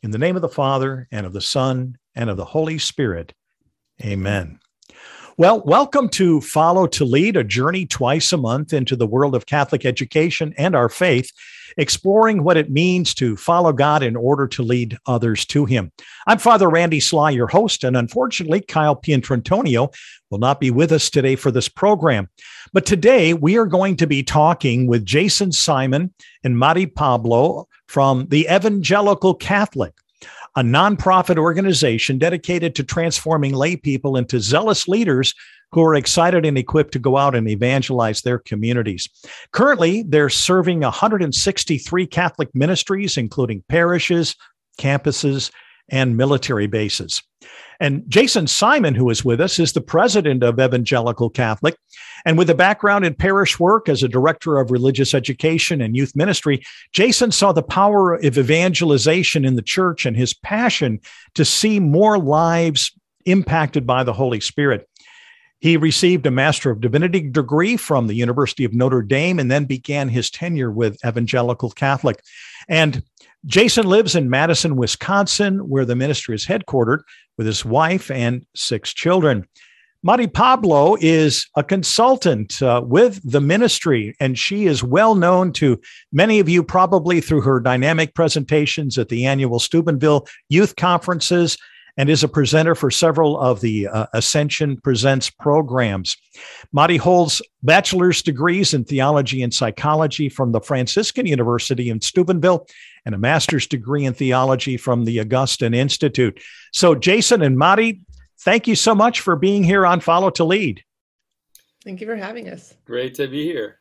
In the name of the Father, and of the Son, and of the Holy Spirit. Amen. Well, welcome to Follow to Lead, a journey twice a month into the world of Catholic education and our faith, exploring what it means to follow God in order to lead others to Him. I'm Father Randy Sly, your host, and unfortunately, Kyle Pietrantonio will not be with us today for this program. But today, we are going to be talking with Jason Simon and Mari Pablo from the Evangelical Catholic, a nonprofit organization dedicated to transforming lay people into zealous leaders who are excited and equipped to go out and evangelize their communities. Currently, they're serving 163 Catholic ministries, including parishes, campuses, and military bases. And Jason Simon, who is with us, is the president of Evangelical Catholic. And with a background in parish work as a director of religious education and youth ministry, Jason saw the power of evangelization in the church and his passion to see more lives impacted by the Holy Spirit. He received a Master of Divinity degree from the University of Notre Dame and then began his tenure with Evangelical Catholic. And Jason lives in Madison, Wisconsin, where the ministry is headquartered with his wife and six children. Mari Pablo is a consultant uh, with the ministry, and she is well known to many of you probably through her dynamic presentations at the annual Steubenville youth conferences and is a presenter for several of the uh, Ascension Presents programs. Mari holds bachelor's degrees in theology and psychology from the Franciscan University in Steubenville and a master's degree in theology from the Augustine Institute. So, Jason and Mari, thank you so much for being here on Follow to Lead. Thank you for having us. Great to be here.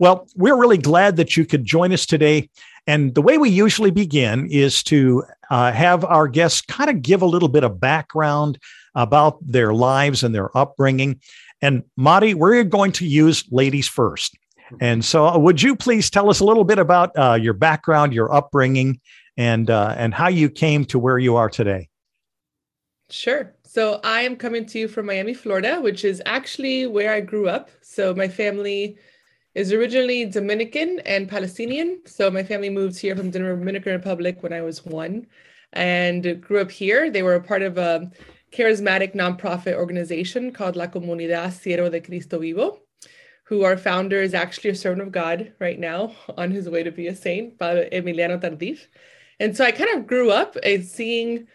Well, we're really glad that you could join us today. And the way we usually begin is to uh, have our guests kind of give a little bit of background about their lives and their upbringing. And Mari, we're going to use ladies first. And so, uh, would you please tell us a little bit about uh, your background, your upbringing, and uh, and how you came to where you are today? Sure. So I am coming to you from Miami, Florida, which is actually where I grew up. So my family is originally Dominican and Palestinian. So my family moved here from Dominican Republic when I was one and grew up here. They were a part of a charismatic nonprofit organization called La Comunidad Siervo de Cristo Vivo, who our founder is actually a servant of God right now on his way to be a saint, Father Emiliano Tardif. And so I kind of grew up seeing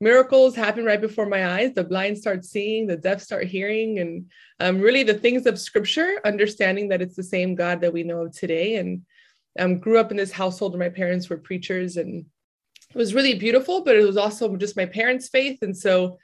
miracles happen right before my eyes. The blind start seeing, the deaf start hearing, and um, really the things of scripture, understanding that it's the same God that we know of today. And um, grew up in this household where my parents were preachers, and it was really beautiful, but it was also just my parents' faith. And so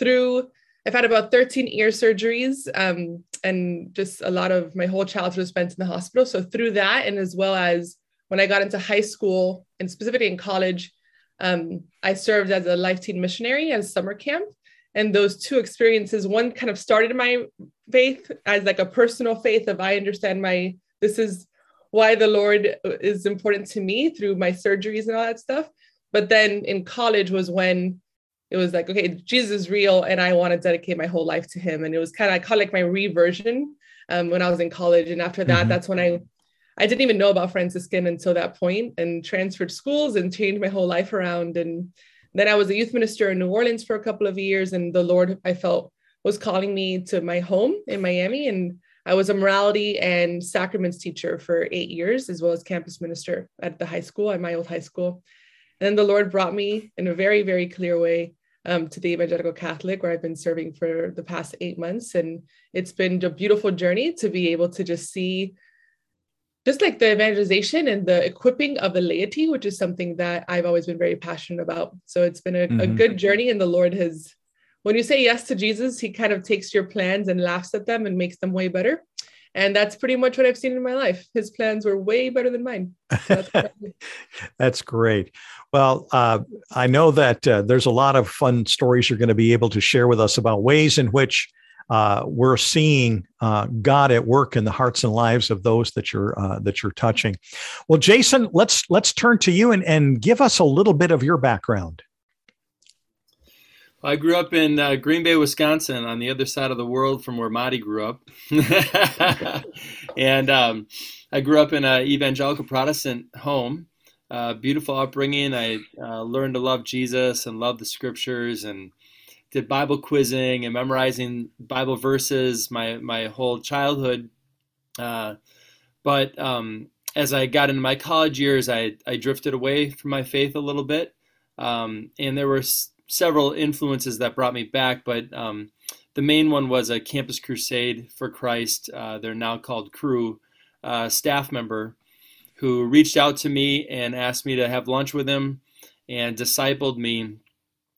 through I've had about 13 ear surgeries um, and just a lot of my whole childhood was spent in the hospital. So through that, and as well as when I got into high school and specifically in college, um, I served as a life teen missionary at a summer camp. And those two experiences, one kind of started my faith as like a personal faith of I understand my, this is why the Lord is important to me through my surgeries and all that stuff. But then in college was when it was like, okay, Jesus is real and I want to dedicate my whole life to him. And it was kind of, I call it like my reversion um, when I was in college. And after that, mm-hmm. that's when I I didn't even know about Franciscan until that point and transferred schools and changed my whole life around. And then I was a youth minister in New Orleans for a couple of years. And the Lord, I felt, was calling me to my home in Miami. And I was a morality and sacraments teacher for eight years, as well as campus minister at the high school, at my old high school. And then the Lord brought me in a very, very clear way um, to the Evangelical Catholic, where I've been serving for the past eight months. And it's been a beautiful journey to be able to just see just like the evangelization and the equipping of the laity, which is something that I've always been very passionate about. So it's been a, mm-hmm. a good journey, and the Lord has, when you say yes to Jesus, He kind of takes your plans and laughs at them and makes them way better. And that's pretty much what I've seen in my life. His plans were way better than mine. So that's, that's, great. Well, uh, I know that uh, there's a lot of fun stories you're going to be able to share with us about ways in which uh, we're seeing uh, God at work in the hearts and lives of those that you're uh, that you're touching. Well, Jason, let's let's turn to you and, and give us a little bit of your background. I grew up in uh, Green Bay, Wisconsin, on the other side of the world from where Mari grew up, and um, I grew up in an evangelical Protestant home. Uh, beautiful upbringing. I uh, learned to love Jesus and love the scriptures and did Bible quizzing and memorizing Bible verses my my whole childhood. Uh, but um, as I got into my college years, I I drifted away from my faith a little bit, um, and there were s- several influences that brought me back. But um, the main one was a Campus Crusade for Christ. Uh, they're now called Cru uh, staff member who reached out to me and asked me to have lunch with him and discipled me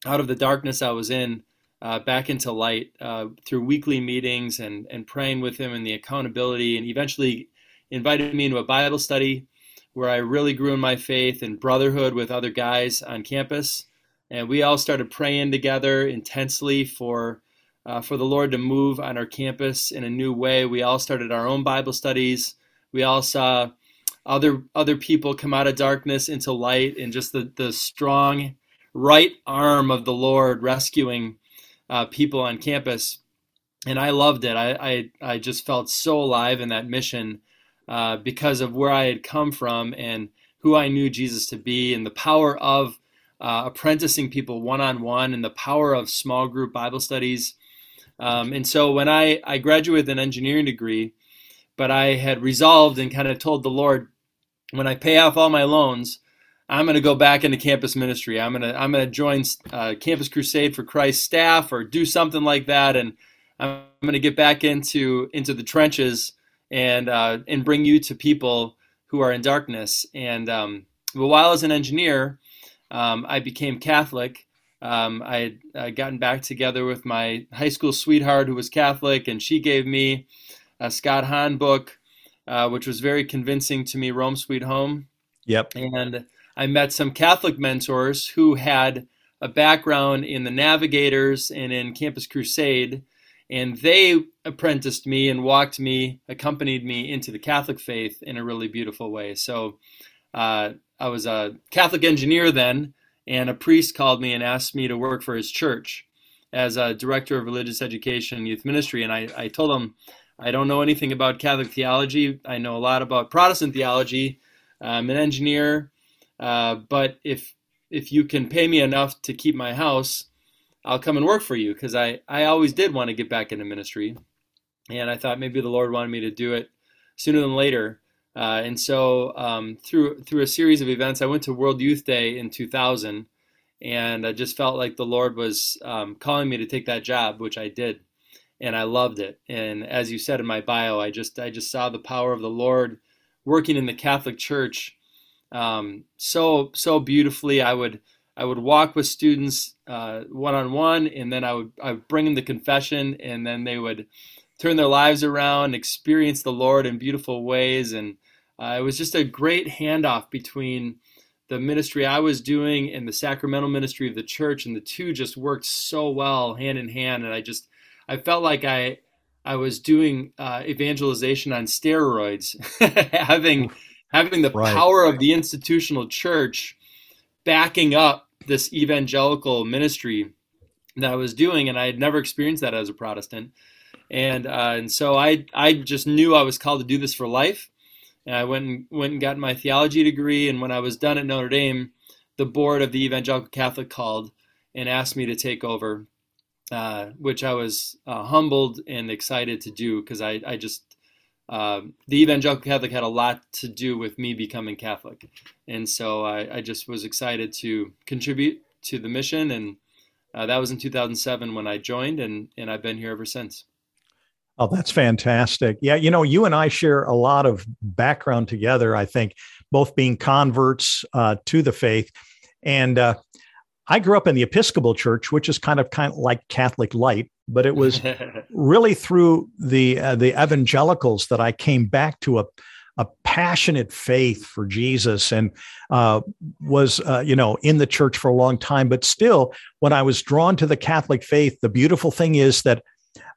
out of the darkness I was in uh, back into light uh, through weekly meetings and, and praying with him and the accountability, and eventually invited me into a Bible study where I really grew in my faith and brotherhood with other guys on campus. And we all started praying together intensely for uh, for the Lord to move on our campus in a new way. We all started our own Bible studies. We all saw other other people come out of darkness into light, and just the the strong right arm of the Lord rescuing uh, people on campus, and I loved it. I, I, I just felt so alive in that mission uh, because of where I had come from and who I knew Jesus to be, and the power of uh, apprenticing people one on one, and the power of small group Bible studies. Um, and so when I, I graduated with an engineering degree, but I had resolved and kind of told the Lord, when I pay off all my loans, I'm going to go back into campus ministry. I'm going to I'm going to join uh, Campus Crusade for Christ staff or do something like that, and I'm going to get back into into the trenches and uh, and bring you to people who are in darkness. And um, but while I was an engineer, um, I became Catholic. Um, I had uh, gotten back together with my high school sweetheart who was Catholic, and she gave me a Scott Hahn book, uh, which was very convincing to me. Rome Sweet Home. Yep. And I met some Catholic mentors who had a background in the Navigators and in Campus Crusade, and they apprenticed me and walked me, accompanied me into the Catholic faith in a really beautiful way. So uh, I was a Catholic engineer then, and a priest called me and asked me to work for his church as a director of religious education and youth ministry. And I, I told him, I don't know anything about Catholic theology. I know a lot about Protestant theology. I'm an engineer uh, but if if you can pay me enough to keep my house, I'll come and work for you because I, I always did want to get back into ministry. And I thought maybe the Lord wanted me to do it sooner than later. Uh, and so um, through through a series of events, I went to World Youth Day in 2000, and I just felt like the Lord was um, calling me to take that job, which I did, and I loved it. And as you said in my bio, I just I just saw the power of the Lord working in the Catholic Church um, so so beautifully. I would I would walk with students one on one, and then I would I would bring them the confession, and then they would turn their lives around, experience the Lord in beautiful ways, and uh, it was just a great handoff between the ministry I was doing and the sacramental ministry of the church, and the two just worked so well hand in hand. And I just I felt like I I was doing uh, evangelization on steroids, having having the right. power of the institutional church backing up this evangelical ministry that I was doing, and I had never experienced that as a Protestant. And uh, and so I I just knew I was called to do this for life. And I went and went and got my theology degree. And when I was done at Notre Dame, the board of the Evangelical Catholic called and asked me to take over, uh, which I was uh, humbled and excited to do because I I just uh, the evangelical Catholic had a lot to do with me becoming Catholic, and so I, I just was excited to contribute to the mission, and uh, that was in 2007 when I joined, and and I've been here ever since. Oh, that's fantastic. Yeah, you know, you and I share a lot of background together. I think both being converts uh, to the faith, and uh, I grew up in the Episcopal Church, which is kind of kind of like Catholic light, but it was really through the uh, the evangelicals that I came back to a a passionate faith for Jesus and uh, was, uh, you know, in the church for a long time. But still, when I was drawn to the Catholic faith, the beautiful thing is that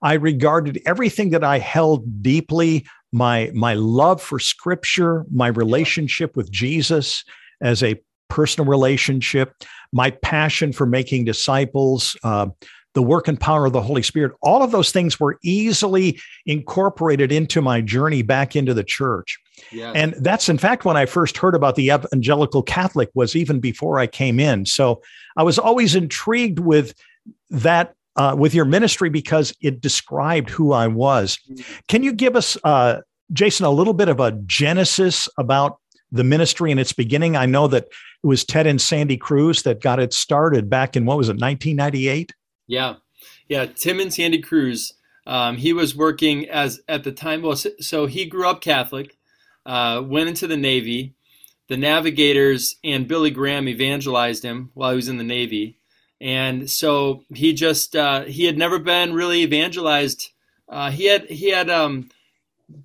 I regarded everything that I held deeply my my love for Scripture, my relationship with Jesus as a personal relationship, my passion for making disciples. Uh, the work and power of the Holy Spirit, all of those things were easily incorporated into my journey back into the church. Yes. And that's in fact when I first heard about the evangelical Catholic was even before I came in. So I was always intrigued with that uh, with your ministry because it described who I was. Mm-hmm. Can you give us, uh, Jason, a little bit of a genesis about the ministry and its beginning? I know that it was Ted and Sandy Cruz that got it started back in what was it, 1998? Yeah, yeah. Tim and Sandy Cruz. Um, he was working as at the time. Well, so he grew up Catholic, uh, went into the Navy. The Navigators and Billy Graham evangelized him while he was in the Navy, and so he just uh, he had never been really evangelized. Uh, he had he had um,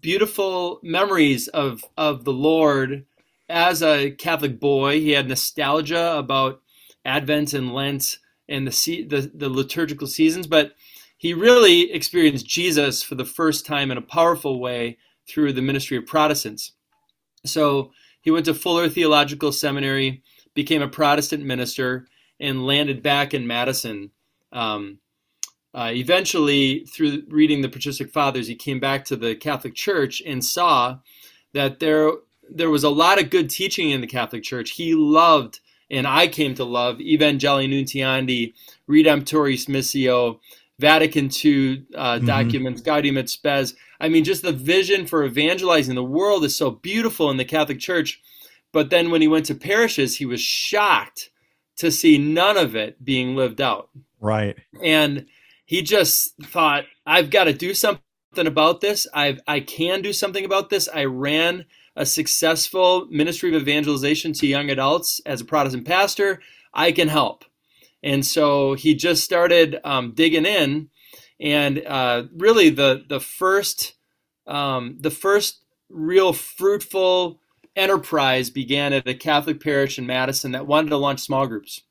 beautiful memories of of the Lord as a Catholic boy. He had nostalgia about Advent and Lent and the, the the liturgical seasons, but he really experienced Jesus for the first time in a powerful way through the ministry of Protestants. So he went to Fuller Theological Seminary, became a Protestant minister, and landed back in Madison. Um, uh, eventually, through reading the Patristic Fathers, he came back to the Catholic Church and saw that there there was a lot of good teaching in the Catholic Church. He loved and I came to love Evangelii Nuntiandi, Redemptoris Missio, Vatican II uh, mm-hmm. documents, Gaudium et Spes. I mean, just the vision for evangelizing the world is so beautiful in the Catholic Church. But then when he went to parishes, he was shocked to see none of it being lived out. Right. And he just thought, I've got to do something about this. I've, I can do something about this. I ran a successful ministry of evangelization to young adults as a Protestant pastor, I can help. And so he just started um, digging in, and uh, really the the first um, the first real fruitful enterprise began at a Catholic parish in Madison that wanted to launch small groups.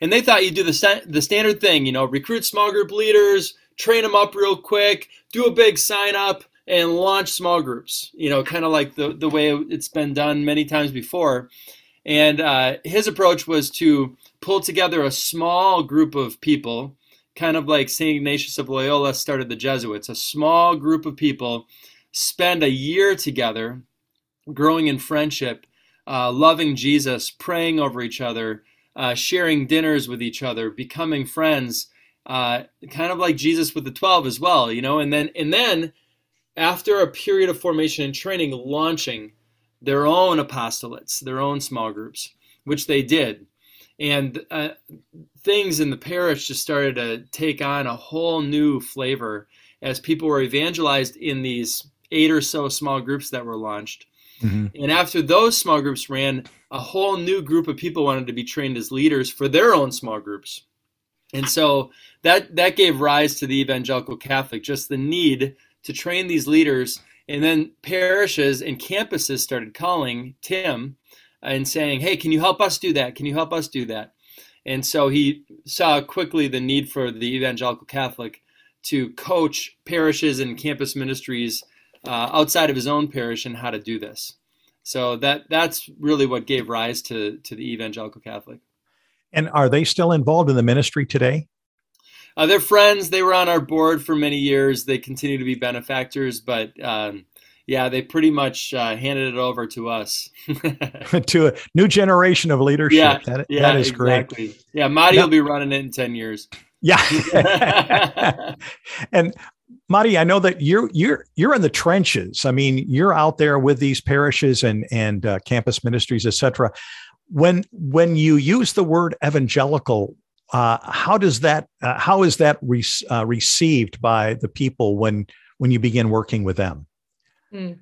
And they thought you'd do the, the standard thing, you know, recruit small group leaders, train them up real quick, do a big sign up, and launch small groups, you know, kind of like the, the way it's been done many times before. And uh, his approach was to pull together a small group of people, kind of like St. Ignatius of Loyola started the Jesuits, a small group of people spend a year together, growing in friendship, uh, loving Jesus, praying over each other, uh, sharing dinners with each other, becoming friends, uh, kind of like Jesus with the 12 as well, you know, and then, and then after a period of formation and training, launching their own apostolates, their own small groups, which they did. And uh, things in the parish just started to take on a whole new flavor as people were evangelized in these eight or so small groups that were launched. Mm-hmm. And after those small groups ran, a whole new group of people wanted to be trained as leaders for their own small groups. And so that that gave rise to the evangelical Catholic, just the need to train these leaders. And then parishes and campuses started calling Tim and saying, Hey, can you help us do that? Can you help us do that? And so he saw quickly the need for the evangelical Catholic to coach parishes and campus ministries uh, outside of his own parish and how to do this. So that that's really what gave rise to to the evangelical Catholic. And are they still involved in the ministry today? Uh, they're friends. They were on our board for many years. They continue to be benefactors, but um, yeah, they pretty much uh, handed it over to us. to a new generation of leadership. Yeah, that, yeah, that is exactly. great. Yeah, Mari will be running it in 10 years. Yeah. and Mari, I know that you're you're you're in the trenches. I mean, you're out there with these parishes and and uh, campus ministries, etc. When when you use the word evangelical, uh, how does that uh, how is that re- uh, received by the people when when you begin working with them? Mm.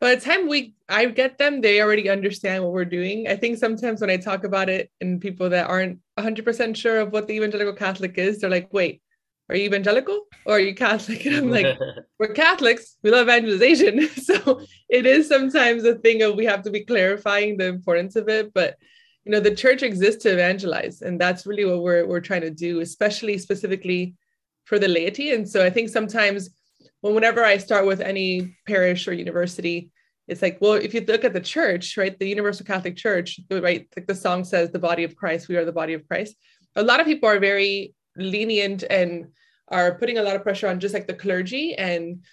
By the time we I get them, they already understand what we're doing. I think sometimes when I talk about it and people that aren't 100% sure of what the evangelical Catholic is, they're like, "Wait, are you evangelical or are you Catholic?" And I'm like, "We're Catholics. We love evangelization." so it is sometimes a thing of we have to be clarifying the importance of it, but you know the church exists to evangelize and that's really what we're we're trying to do especially specifically for the laity. And so i think sometimes when whenever i start with any parish or university it's like well if you look at the church right the universal catholic church right like the song says the body of christ we are the body of christ. A lot of people are very lenient and are putting a lot of pressure on just like the clergy and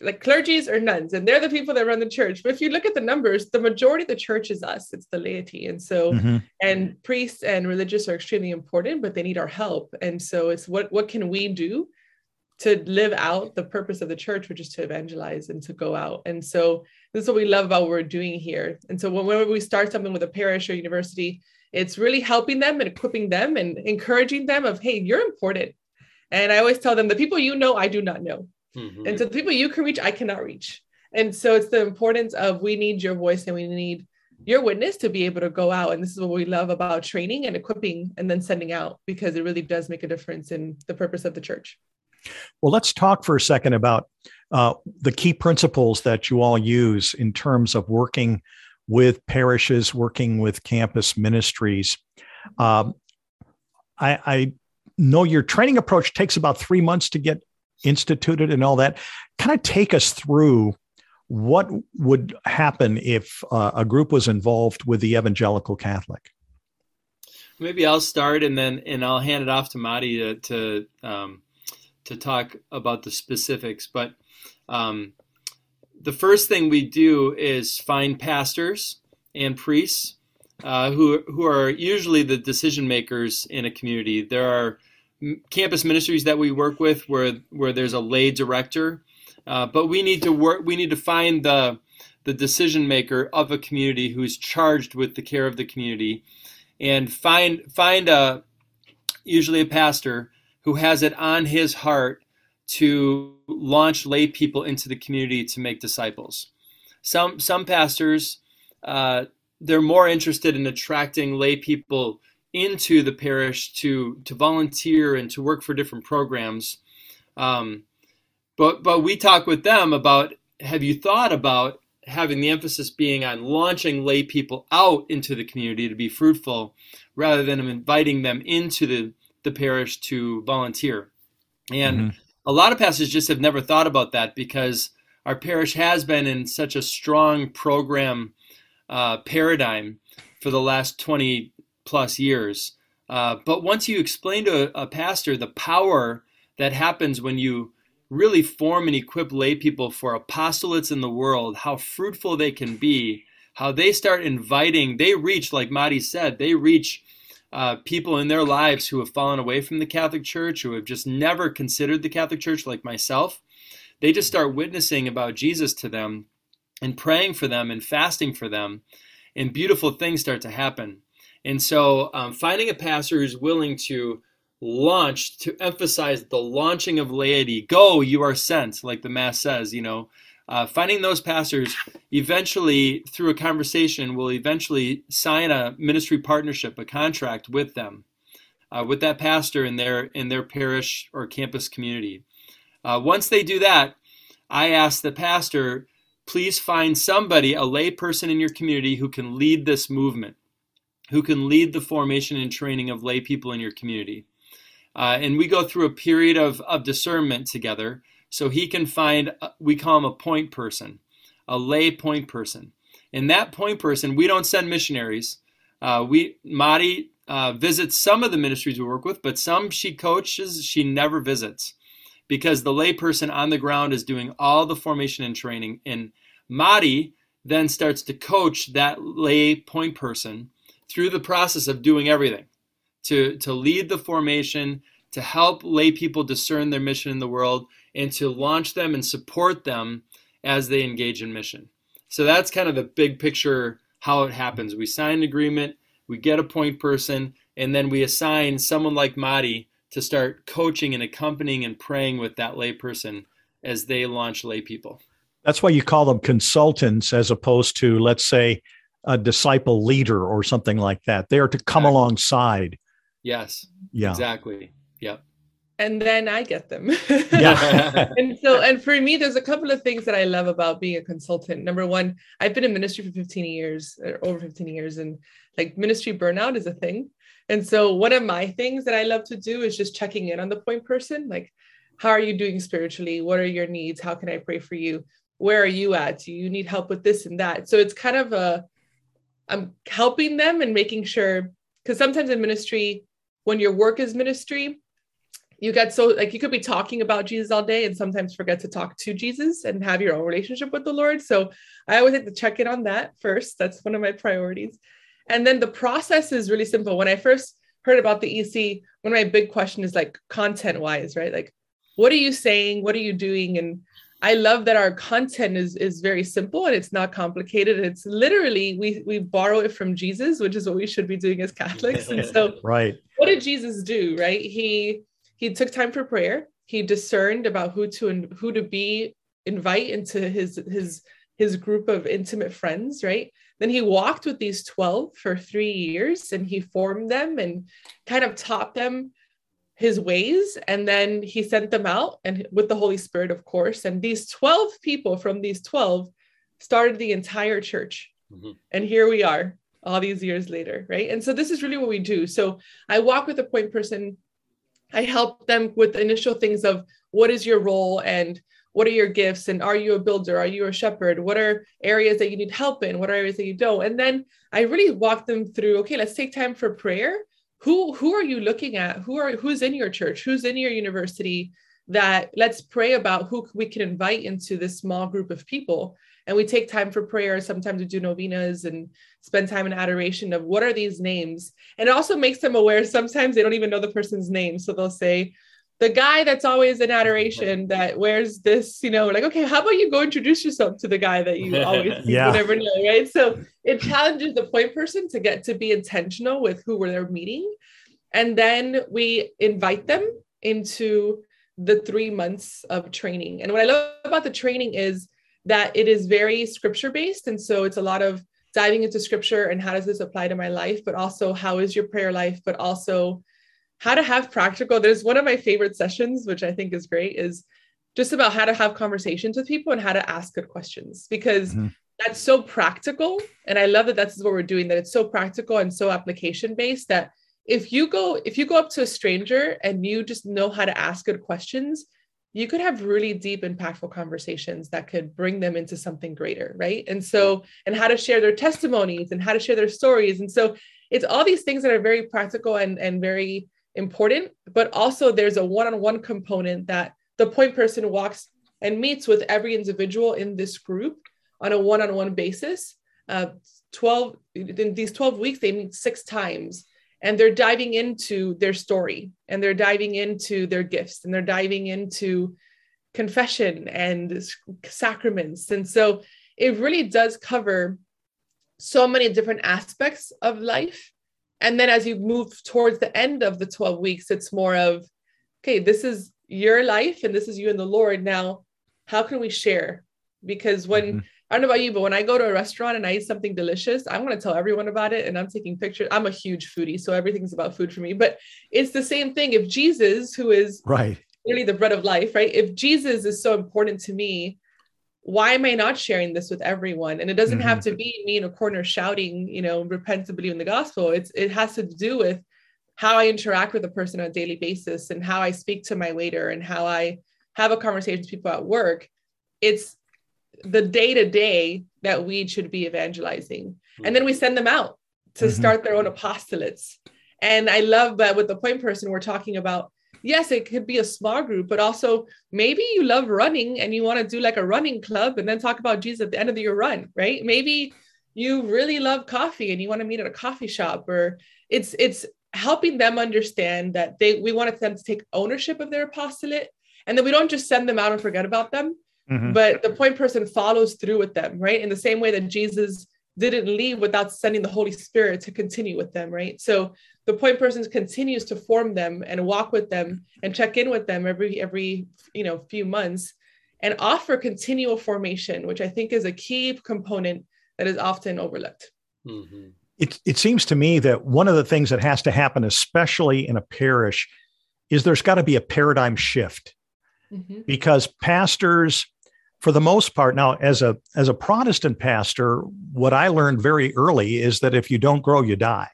like clergies or nuns and they're the people that run the church. But if you look at the numbers the majority of the church is us. It's the laity. And so mm-hmm. and priests and religious are extremely important but they need our help. And so it's what what can we do to live out the purpose of the church which is to evangelize and to go out? And so this is what we love about what we're doing here. And so whenever we start something with a parish or university it's really helping them and equipping them and encouraging them of hey you're important. And i always tell them the people you know i do not know Mm-hmm. And so the people you can reach, I cannot reach. And so it's the importance of we need your voice and we need your witness to be able to go out. And this is what we love about training and equipping and then sending out because it really does make a difference in the purpose of the church. Well, let's talk for a second about uh, the key principles that you all use in terms of working with parishes, working with campus ministries. Um, I, I know your training approach takes about three months to get instituted and all that. Kind of take us through what would happen if uh, a group was involved with the evangelical Catholic. Maybe I'll start and then and I'll hand it off to Mari to to, um, to talk about the specifics. But um, the first thing we do is find pastors and priests uh, who who are usually the decision makers in a community. There are campus ministries that we work with where where there's a lay director, uh, but we need to work. We need to find the the decision maker of a community who's charged with the care of the community, and find find a usually a pastor who has it on his heart to launch lay people into the community to make disciples. Some some pastors uh, they're more interested in attracting lay people into the parish to to volunteer and to work for different programs. Um, but but we talk with them about have you thought about having the emphasis being on launching lay people out into the community to be fruitful rather than inviting them into the, the parish to volunteer. And mm-hmm. a lot of pastors just have never thought about that because our parish has been in such a strong program uh, paradigm for the last 20 plus years. Uh, but once you explain to a, a, pastor the power that happens when you really form and equip lay people for apostolates in the world, how fruitful they can be, how they start inviting, they reach, like Mari said, they reach uh, people in their lives who have fallen away from the Catholic Church, who have just never considered the Catholic Church, like myself. They just start witnessing about Jesus to them and praying for them and fasting for them, and beautiful things start to happen. And so um, finding a pastor who's willing to launch, to emphasize the launching of laity, go, you are sent, like the Mass says, you know, uh, finding those pastors eventually through a conversation will eventually sign a ministry partnership, a contract with them, uh, with that pastor in their in their parish or campus community. Uh, once they do that, I ask the pastor, please find somebody, a lay person in your community who can lead this movement who can lead the formation and training of lay people in your community. Uh, and we go through a period of, of discernment together so he can find, uh, we call him a point person, a lay point person. And that point person, we don't send missionaries. Uh, we Mari uh, visits some of the ministries we work with, but some she coaches, she never visits because the lay person on the ground is doing all the formation and training. And Mari then starts to coach that lay point person through the process of doing everything to, to lead the formation, to help lay people discern their mission in the world, and to launch them and support them as they engage in mission. So that's kind of the big picture how it happens. We sign an agreement, we get a point person, and then we assign someone like Mari to start coaching and accompanying and praying with that layperson as they launch lay people. That's why you call them consultants as opposed to, let's say, a disciple leader or something like that. They are to come exactly. alongside. Yes. Yeah. Exactly. Yep. And then I get them. yeah. and so, and for me, there's a couple of things that I love about being a consultant. Number one, I've been in ministry for 15 years, over 15 years, and like ministry burnout is a thing. And so, one of my things that I love to do is just checking in on the point person. Like, how are you doing spiritually? What are your needs? How can I pray for you? Where are you at? Do you need help with this and that? So, it's kind of a, I'm helping them and making sure, because sometimes in ministry, when your work is ministry, you get so like you could be talking about Jesus all day and sometimes forget to talk to Jesus and have your own relationship with the Lord. So I always have to check in on that first. That's one of my priorities. And then the process is really simple. When I first heard about the EC, one of my big questions is like content wise, right? Like, what are you saying? What are you doing? And I love that our content is is very simple and it's not complicated. It's literally we we borrow it from Jesus, which is what we should be doing as Catholics. And so, right, what did Jesus do? Right, he he took time for prayer. He discerned about who to and who to be invite into his his his group of intimate friends. Right, then he walked with these 12 for three years and he formed them and kind of taught them his ways. And then he sent them out and with the Holy Spirit, of course. And these 12 people from these 12 started the entire church. Mm-hmm. And here we are all these years later, right? And so this is really what we do. So I walk with a point person. I help them with the initial things of what is your role and what are your gifts and are you a builder are you a shepherd what are areas that you need help in what are areas that you don't and then i really walk them through okay let's take time for prayer who who are you looking at? Who are who's in your church? Who's in your university that let's pray about who we can invite into this small group of people? And we take time for prayer sometimes we do novenas and spend time in adoration of what are these names? And it also makes them aware sometimes they don't even know the person's name. So they'll say the guy that's always in adoration that wears this, you know, like, okay, how about you go introduce yourself to the guy that you always yeah. never know, right? So it challenges the point person to get to be intentional with who they're meeting. And then we invite them into the three months of training. And what I love about the training is that it is very scripture based. And so it's a lot of diving into scripture and how does this apply to my life, but also how is your prayer life, but also how to have practical there's one of my favorite sessions which i think is great is just about how to have conversations with people and how to ask good questions because mm-hmm. that's so practical and i love that that's what we're doing that it's so practical and so application based that if you go if you go up to a stranger and you just know how to ask good questions you could have really deep impactful conversations that could bring them into something greater right? And so and how to share their testimonies and how to share their stories. And so it's all these things that are very practical and and very important, but also there's a one on one component that the point person walks and meets with every individual in this group on a one on one basis. Uh, 12 in these 12 weeks, they meet six times and they're diving into their story and they're diving into their gifts and they're diving into confession and sacraments. And so it really does cover so many different aspects of life and then as you move towards the end of the 12 weeks, it's more of, okay, this is your life and this is you and the Lord. Now, how can we share? Because when mm-hmm. I don't know about you, but when I go to a restaurant and I eat something delicious, I'm going to tell everyone about it and I'm taking pictures. I'm a huge foodie, so everything's about food for me. But it's the same thing. If Jesus, who is right, really the bread of life, right? If Jesus is so important to me, why am I not sharing this with everyone? And it doesn't mm-hmm. have to be me in a corner shouting, you know, repent to believe in the gospel. It's it has to do with how I interact with a person on a daily basis and how I speak to my waiter and how I have a conversation with people at work. It's the day to day that we should be evangelizing. And then we send them out to mm-hmm. start their own apostolates. And I love that with the point person, we're talking about yes, it could be a small group, but also maybe you love running and you want to do like a running club and then talk about Jesus at the end of your run, right? Maybe you really love coffee and you want to meet at a coffee shop or it's it's helping them understand that they we wanted them to take ownership of their apostolate And then we don't just send them out and forget about them, mm-hmm. but the point person follows through with them, right? In the same way that Jesus didn't leave without sending the Holy Spirit to continue with them, right? So the point person continues to form them and walk with them and check in with them every every you know few months and offer continual formation, which I think is a key component that is often overlooked. Mm-hmm. It, it seems to me that one of the things that has to happen, especially in a parish, is there's got to be a paradigm shift mm-hmm. because pastors for the most part now as a as a protestant pastor what i learned very early is that if you don't grow you die.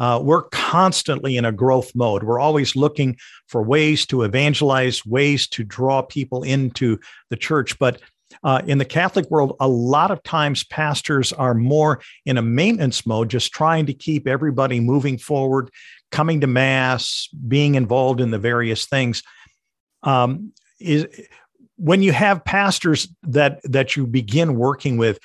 Uh, we're constantly in a growth mode. We're always looking for ways to evangelize ways to draw people into the church. But uh, in the catholic world a lot of times pastors are more in a maintenance mode just trying to keep everybody moving forward coming to mass being involved in the various things. Um, is when you have pastors that that you begin working with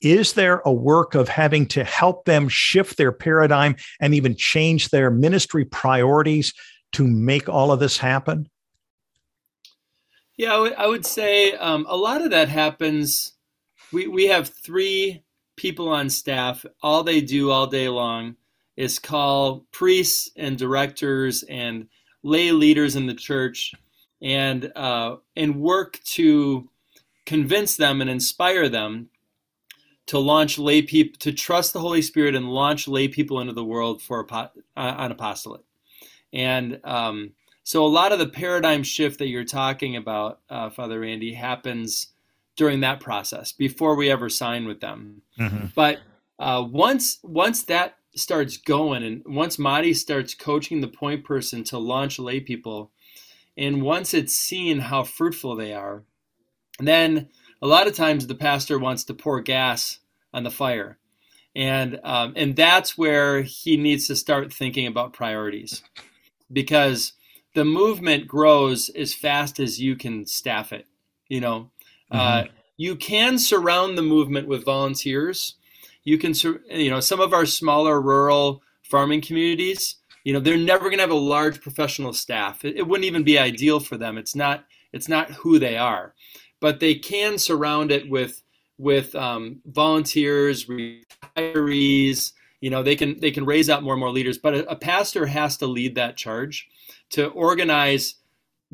is there a work of having to help them shift their paradigm and even change their ministry priorities to make all of this happen? Yeah I, w- I would say um, a lot of that happens we, we have three people on staff. All they do all day long is call priests and directors and lay leaders in the church and uh, and work to convince them and inspire them to launch lay people to trust the Holy Spirit and launch lay people into the world for uh, an apostolate. And um, so a lot of the paradigm shift that you're talking about, uh, Father Randy, happens during that process before we ever sign with them. Mm-hmm. But uh, once once that starts going, and once Mari starts coaching the point person to launch lay people, and once it's seen how fruitful they are, then a lot of times the pastor wants to pour gas on the fire. And, um, and that's where he needs to start thinking about priorities because the movement grows as fast as you can staff it. You know, uh, mm-hmm. uh, you can surround the movement with volunteers. You can, you know, some of our smaller rural farming communities, you know they're never going to have a large professional staff. It, it, wouldn't even be ideal for them. It's not it's not who they are. But they can surround it with with um, volunteers retirees. You know they can they can raise up more and more leaders. But a, a pastor has to lead that charge to organize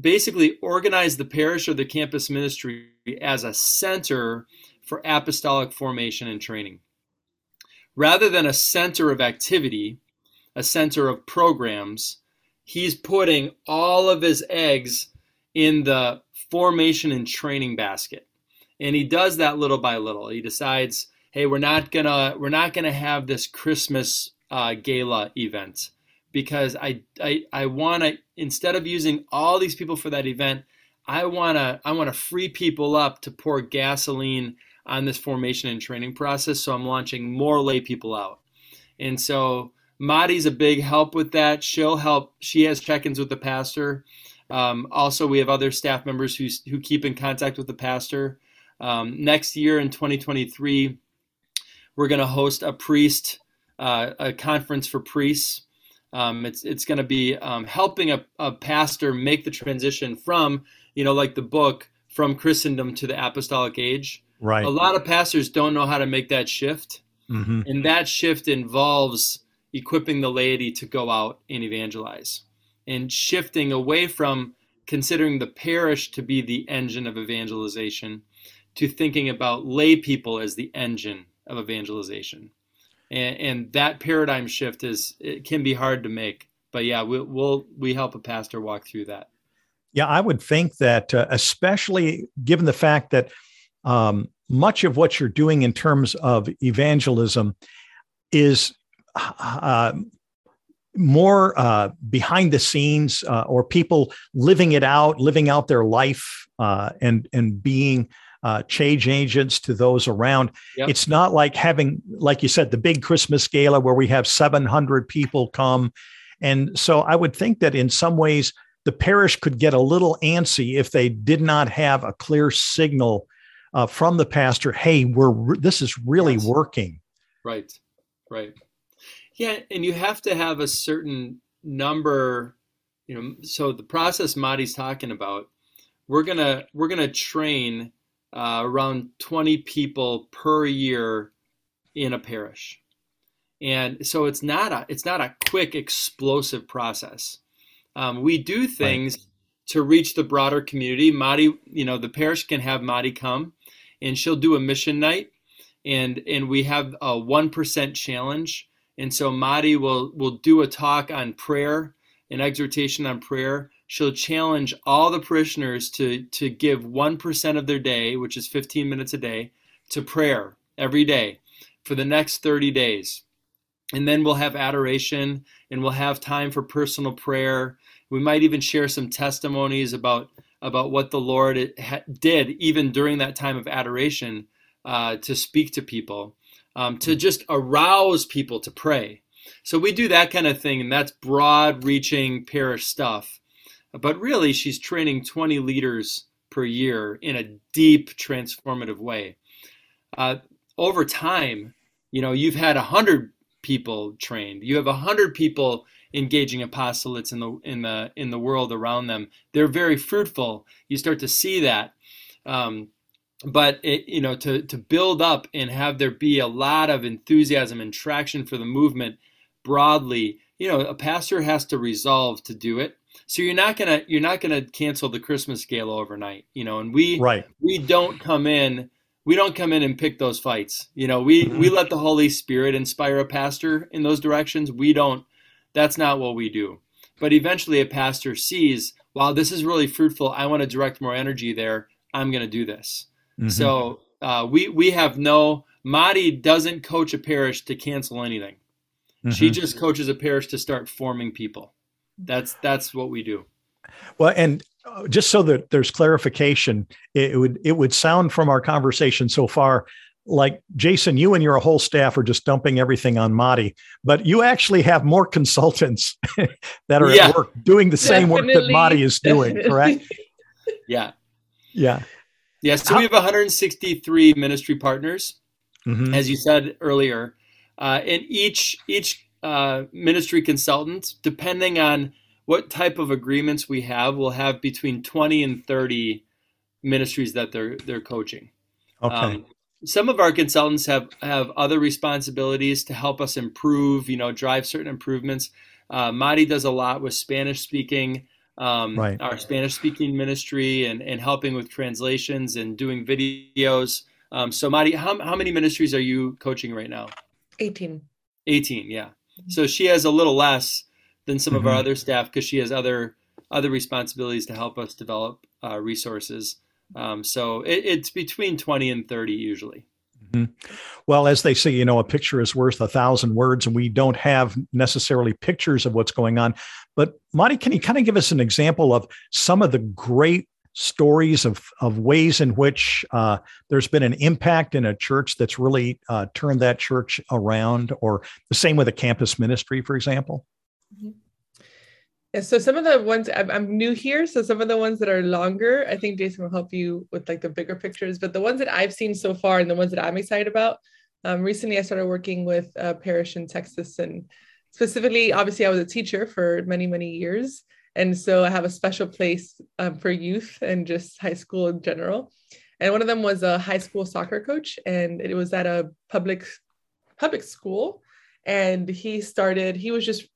basically organize the parish or the campus ministry as a center for apostolic formation and training. Rather than a center of activity a center of programs, he's putting all of his eggs in the formation and training basket. And he does that little by little. He decides, hey, we're not gonna we're not gonna have this Christmas uh, gala event because I I, I want to instead of using all these people for that event, I wanna I wanna free people up to pour gasoline on this formation and training process. So I'm launching more lay people out, and so Mari's a big help with that. She'll help. She has check-ins with the pastor. Um, also, we have other staff members who who keep in contact with the pastor. Um, next year in 2023, we're going to host a priest uh, a conference for priests. Um, it's it's going to be um, helping a, a pastor make the transition from you know like the book from Christendom to the apostolic age. Right. A lot of pastors don't know how to make that shift, mm-hmm. and that shift involves equipping the laity to go out and evangelize and shifting away from considering the parish to be the engine of evangelization to thinking about lay people as the engine of evangelization. And, and that paradigm shift is it can be hard to make, but yeah, we, we'll we help a pastor walk through that. Yeah, I would think that, uh, especially given the fact that um, much of what you're doing in terms of evangelism is uh, more uh, behind the scenes uh, or people living it out, living out their life uh, and and being uh, change agents to those around. Yep. It's not like having, like you said, the big Christmas gala where we have 700 people come. And so I would think that in some ways the parish could get a little antsy if they did not have a clear signal uh, from the pastor. Hey, we're this is really yes. working. Right, right. Yeah, and you have to have a certain number. you know, so the process Mari's talking about, we're gonna we're gonna train uh, around 20 people per year in a parish, and so it's not a it's not a quick explosive process. Um, we do things right. to reach the broader community. Mari, you know, the parish can have Mari come, and she'll do a mission night, and and we have a one percent challenge. And so Mari will will do a talk on prayer, an exhortation on prayer. She'll challenge all the parishioners to to give one percent of their day, which is 15 minutes a day, to prayer every day for the next 30 days. And then we'll have adoration and we'll have time for personal prayer. We might even share some testimonies about about what the Lord did even during that time of adoration uh, to speak to people, um, to just arouse people to pray. So we do that kind of thing, and that's broad reaching parish stuff. But really, she's training 20 leaders per year in a deep, transformative way. Uh, over time, you know, you've had 100 people trained, you have 100 people engaging apostolates in the in the in the world around them. They're very fruitful. You start to see that. Um, but it, you know, to to build up and have there be a lot of enthusiasm and traction for the movement broadly, you know, a pastor has to resolve to do it. So you're not gonna you're not gonna cancel the Christmas gala overnight, you know. And we right. we don't come in we don't come in and pick those fights. You know, we mm-hmm. we let the Holy Spirit inspire a pastor in those directions. We don't that's not what we do. But eventually, a pastor sees, wow, this is really fruitful. I want to direct more energy there. I'm going to do this. Mm-hmm. So uh, we we have no. Mari doesn't coach a parish to cancel anything. Mm-hmm. She just coaches a parish to start forming people. That's that's what we do. Well, and uh, just so that there's clarification, it would it would sound from our conversation so far like Jason, you and your whole staff are just dumping everything on Mari, but you actually have more consultants that are yeah. at work doing the Definitely. same work that Mari is doing, Definitely. correct? Yeah. Yeah. Yeah. So How- we have 163 ministry partners, mm-hmm. as you said earlier. Uh, and each each uh, ministry consultant, depending on what type of agreements we have, will have between 20 and 30 ministries that they're they're coaching. Okay. Um, some of our consultants have have other responsibilities to help us improve you know drive certain improvements uh, Mari does a lot with spanish speaking um, right. our spanish speaking ministry and, and helping with translations and doing videos um, so Mari how, how many ministries are you coaching right now 18 18 yeah so she has a little less than some mm-hmm. of our mm-hmm. other staff because she has other other responsibilities to help us develop uh, resources um, so it, it's between 20 and 30 usually. Mm-hmm. Well, as they say, you know, a picture is worth a thousand words, and we don't have necessarily pictures of what's going on. But Mari, can you kind of give us an example of some of the great stories of, of ways in which uh, there's been an impact in a church that's really uh, turned that church around, or the same with a campus ministry, for example? Mm-hmm. Yeah, so some of the ones I'm, I'm, new here, so some of the ones that are longer, I think Jason will help you with like the bigger pictures. But the ones that I've seen so far and the ones that I'm excited about, um, recently I started working with a parish in Texas, and specifically, obviously, I was a teacher for many many years, and so I have a special place um, for youth and just high school in general. And one of them was a high school soccer coach, and it was at a public public school, and he started. He was just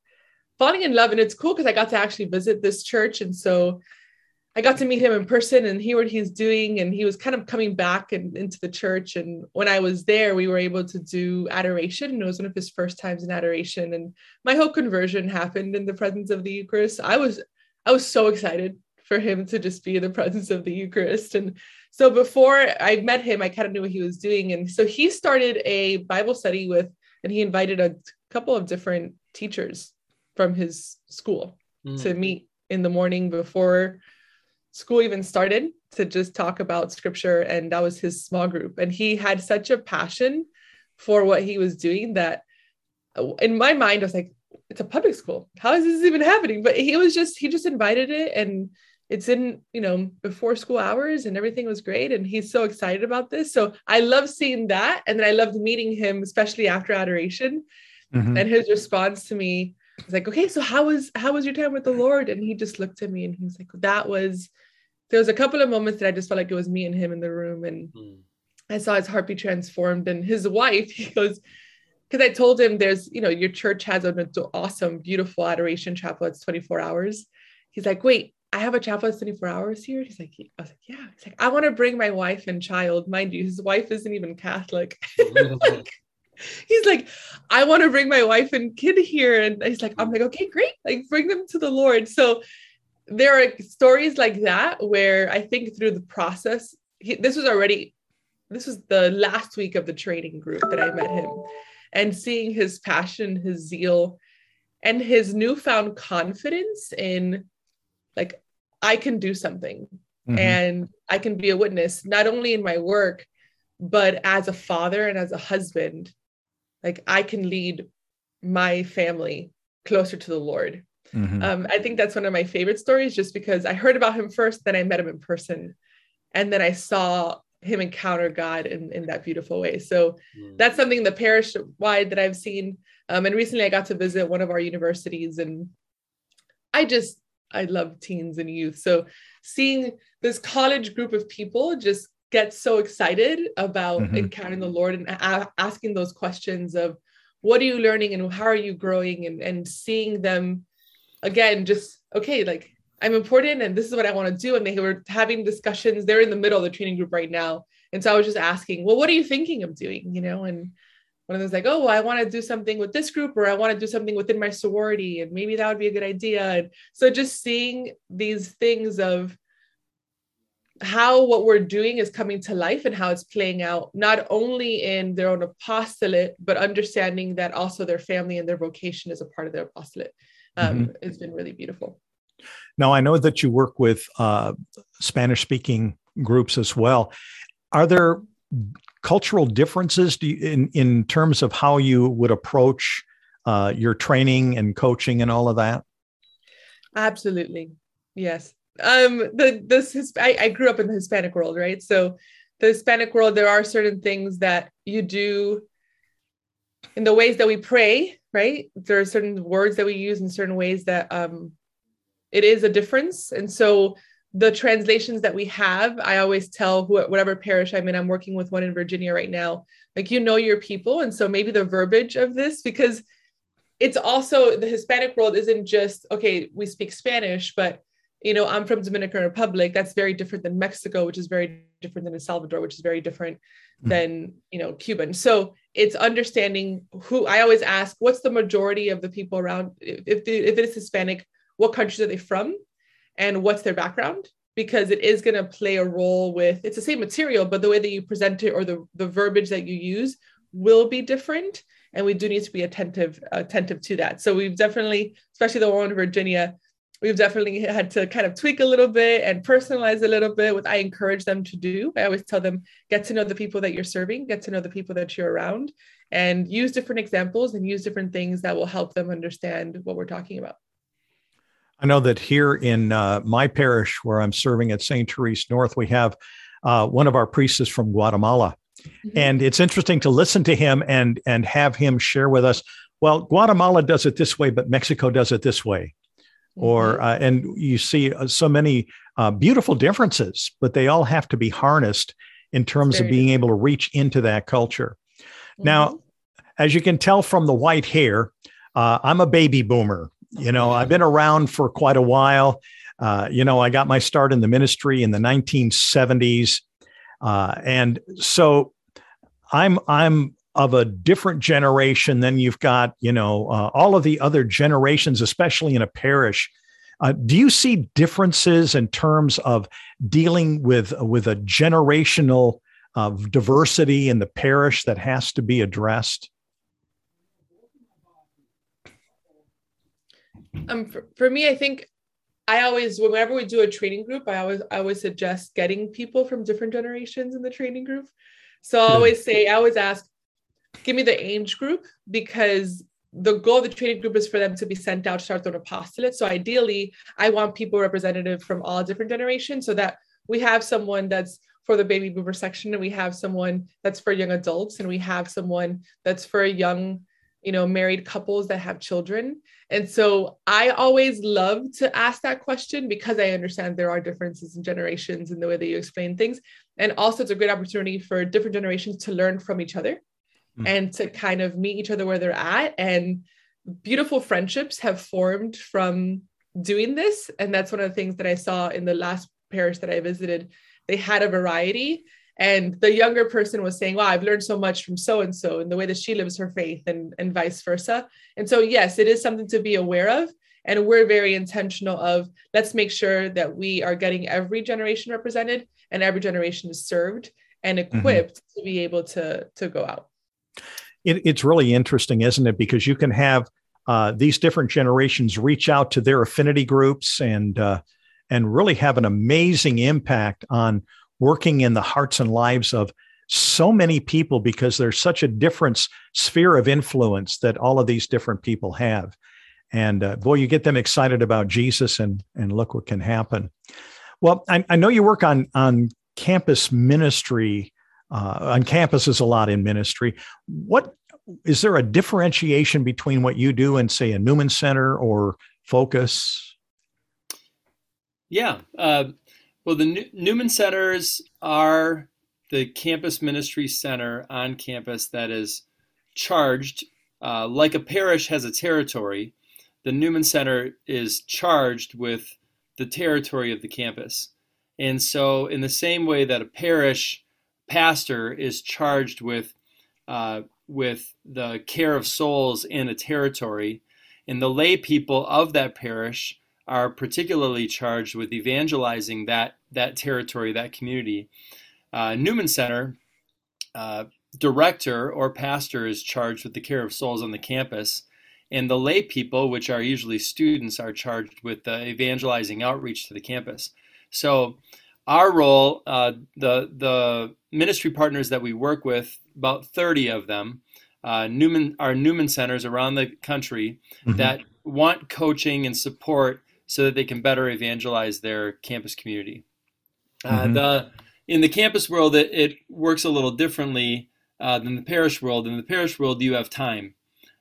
falling in love and it's cool because i got to actually visit this church and so i got to meet him in person and hear what he's doing and he was kind of coming back and into the church and when i was there we were able to do adoration and it was one of his first times in adoration and my whole conversion happened in the presence of the eucharist. I was i was so excited for him to just be in the presence of the eucharist and so before i met him i kind of knew what he was doing and so he started a bible study with and he invited a couple of different teachers from his school mm. to meet in the morning before school even started to just talk about scripture and that was his small group and he had such a passion for what he was doing that in my mind I was like it's a public school how is this even happening but he was just he just invited it and it's in you know before school hours and everything was great and he's so excited about this so i love seeing that and then i loved meeting him especially after adoration mm-hmm. and his response to me I was like, okay, so how was how was your time with the Lord? And he just looked at me and he was like, that was there was a couple of moments that I just felt like it was me and him in the room. And mm. I saw his heart be transformed. And his wife, he goes, because I told him there's, you know, your church has an awesome, beautiful adoration chapel. It's 24 hours. He's like, wait, I have a chapel that's 24 hours here. He's like, I was like, yeah. He's like, I want to bring my wife and child. Mind you, his wife isn't even Catholic. like, he's like, I want to bring my wife and kid here. And he's like, I'm like, okay, great. Like bring them to the Lord. So there are stories like that where I think through the process, he, this was already, this was the last week of the training group that I met him and seeing his passion, his zeal, and his newfound confidence in like, I can do something mm-hmm. and I can be a witness, not only in my work, but as a father and as a husband like I can lead my family closer to the Lord. Mm-hmm. Um, I think that's one of my favorite stories just because I heard about him first, then I met him in person, and then I saw him encounter God in, in that beautiful way. So mm. that's something the parish wide that I've seen. Um, and recently I got to visit one of our universities and I just, I love teens and youth. So seeing this college group of people just get so excited about mm-hmm. encountering the Lord and a- asking those questions of what are you learning and how are you growing and, and seeing them again, just okay, like I'm important and this is what I want to do. And they were having discussions. They're in the middle of the training group right now. And so I was just asking, well, what are you thinking of doing? You know, and one of them's like, oh, well, I want to do something with this group or I want to do something within my sorority and maybe that would be a good idea. And so just seeing these things of how what we're doing is coming to life and how it's playing out not only in their own apostolate but understanding that also their family and their vocation is a part of their apostolate. Um, mm-hmm. has been really beautiful. Now i know that you work with uh, spanish speaking groups as well. Are there cultural differences you, in in terms of how you would approach uh, your training and coaching and all of that? Absolutely. Yes um the this I, I grew up in the hispanic world right? So the hispanic world there are certain things that you do in the ways that we pray right? There are certain words that we use in certain ways that um it is a difference. And so the translations that we have i always tell who, whatever parish i'm in i'm working with one in virginia right now. Like you know your people. And so maybe the verbiage of this because it's also the hispanic world isn't just okay we speak spanish but you know, I'm from Dominican Republic. That's very different than Mexico, which is very different than El Salvador, which is very different mm. than, you know, Cuban. So it's understanding who I always ask, what's the majority of the people around? If, the, if it is Hispanic, what countries are they from? And what's their background? Because it is going to play a role with, it's the same material, but the way that you present it or the, the verbiage that you use will be different. And we do need to be attentive, attentive to that. So we've definitely, especially the one in Virginia, we've definitely had to kind of tweak a little bit and personalize a little bit what i encourage them to do. I always tell them get to know the people that you're serving get to know the people that you're around and use different examples and use different things that will help them understand what we're talking about. I know that here in uh, my parish where i'm serving at st therese north we have uh, one of our priests is from guatemala. Mm-hmm. and it's interesting to listen to him and and have him share with us well guatemala does it this way but mexico does it this way or mm-hmm. uh, and you see uh, so many uh, beautiful differences but they all have to be harnessed in terms Very of being able to reach into that culture. Mm-hmm. now as you can tell from the white hair uh, i'm a baby boomer. You know i've been around for quite a while. Uh, you know i got my start in the ministry in the 1970s uh, and so i'm i'm of a different generation than you've got, you know, uh, all of the other generations, especially in a parish. Uh, do you see differences in terms of dealing with with a generational uh, diversity in the parish that has to be addressed? Um, for, for me, I think I always, whenever we do a training group, I always, I always suggest getting people from different generations in the training group. So I always say, I always ask, give me the age group because the goal of the training group is for them to be sent out to start their apostolate. So ideally, I want people representative from all different generations so that we have someone that's for the baby boomer section and we have someone that's for young adults and we have someone that's for young you know, married couples that have children. And so I always love to ask that question because I understand there are differences in generations in the way that you explain things. And also, it's a great opportunity for different generations to learn from each other mm. and to kind of meet each other where they're at. And beautiful friendships have formed from doing this. And that's one of the things that I saw in the last parish that I visited. They had a variety and the younger person was saying wow i've learned so much from so and so and the way that she lives her faith and and vice versa and so yes it is something to be aware of and we're very intentional of let's make sure that we are getting every generation represented and every generation is served and mm-hmm. equipped mm-hmm. to be able to to go out it, it's really interesting isn't it because you can have uh, these different generations reach out to their affinity groups and uh, and really have an amazing impact on working in the hearts and lives of so many people because there's such a different sphere of influence that all of these different people have. And uh, boy, you get them excited about Jesus, and and look what can happen. Well, I, I know you work on on campus ministry. Uh, on campuses a lot in ministry. What is there a differentiation between what you do and say a Newman Center or Focus? Yeah, uh, well, the Newman Centers are the campus ministry center on campus that is charged, uh, like a parish has a territory, the Newman Center is charged with the territory of the campus. And so, in the same way that a parish pastor is charged with uh, with the care of souls in a territory, and the lay people of that parish are particularly charged with evangelizing that that territory, that community. Uh, Newman Center uh, director or pastor is charged with the care of souls on the campus, and the lay people, which are usually students, are charged with the evangelizing outreach to the campus. So, our role, uh, the the ministry partners that we work with, about 30 of them, uh, Newman are Newman centers around the country mm-hmm. that want coaching and support so that they can better evangelize their campus community. Uh, mm-hmm. Uh, the in the campus world, it, it works a little differently uh, than the parish world. In the parish world, you have time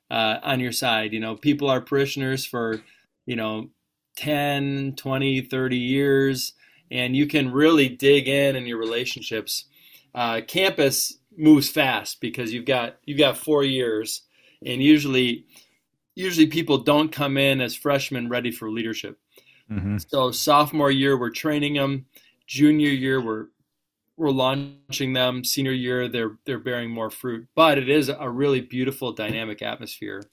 uh, on your side. You know, people are parishioners for, you know, 10, 20, 30 years, and you can really dig in in your relationships. Uh, campus moves fast because you've got you've got four years, and usually usually people don't come in as freshmen ready for leadership. Mm-hmm. So sophomore year we're training them, junior year we're we're launching them, senior year they're they're bearing more fruit. But it is a really beautiful dynamic atmosphere.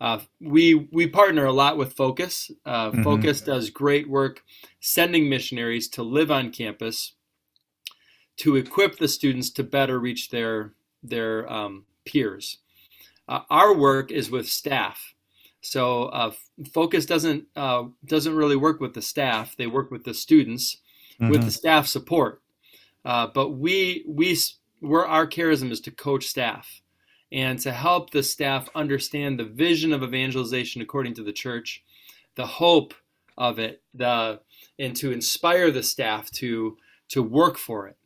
Uh, we we partner a lot with Focus. Uh, mm-hmm. Focus does great work sending missionaries to live on campus to equip the students to better reach their their um, peers. Uh, our work is with staff. So uh, Focus doesn't uh, doesn't really work with the staff; they work with the students, mm-hmm. with the staff support. Uh, but we we we're, our charism is to coach staff and to help the staff understand the vision of evangelization according to the church, the hope of it, the and to inspire the staff to to work for it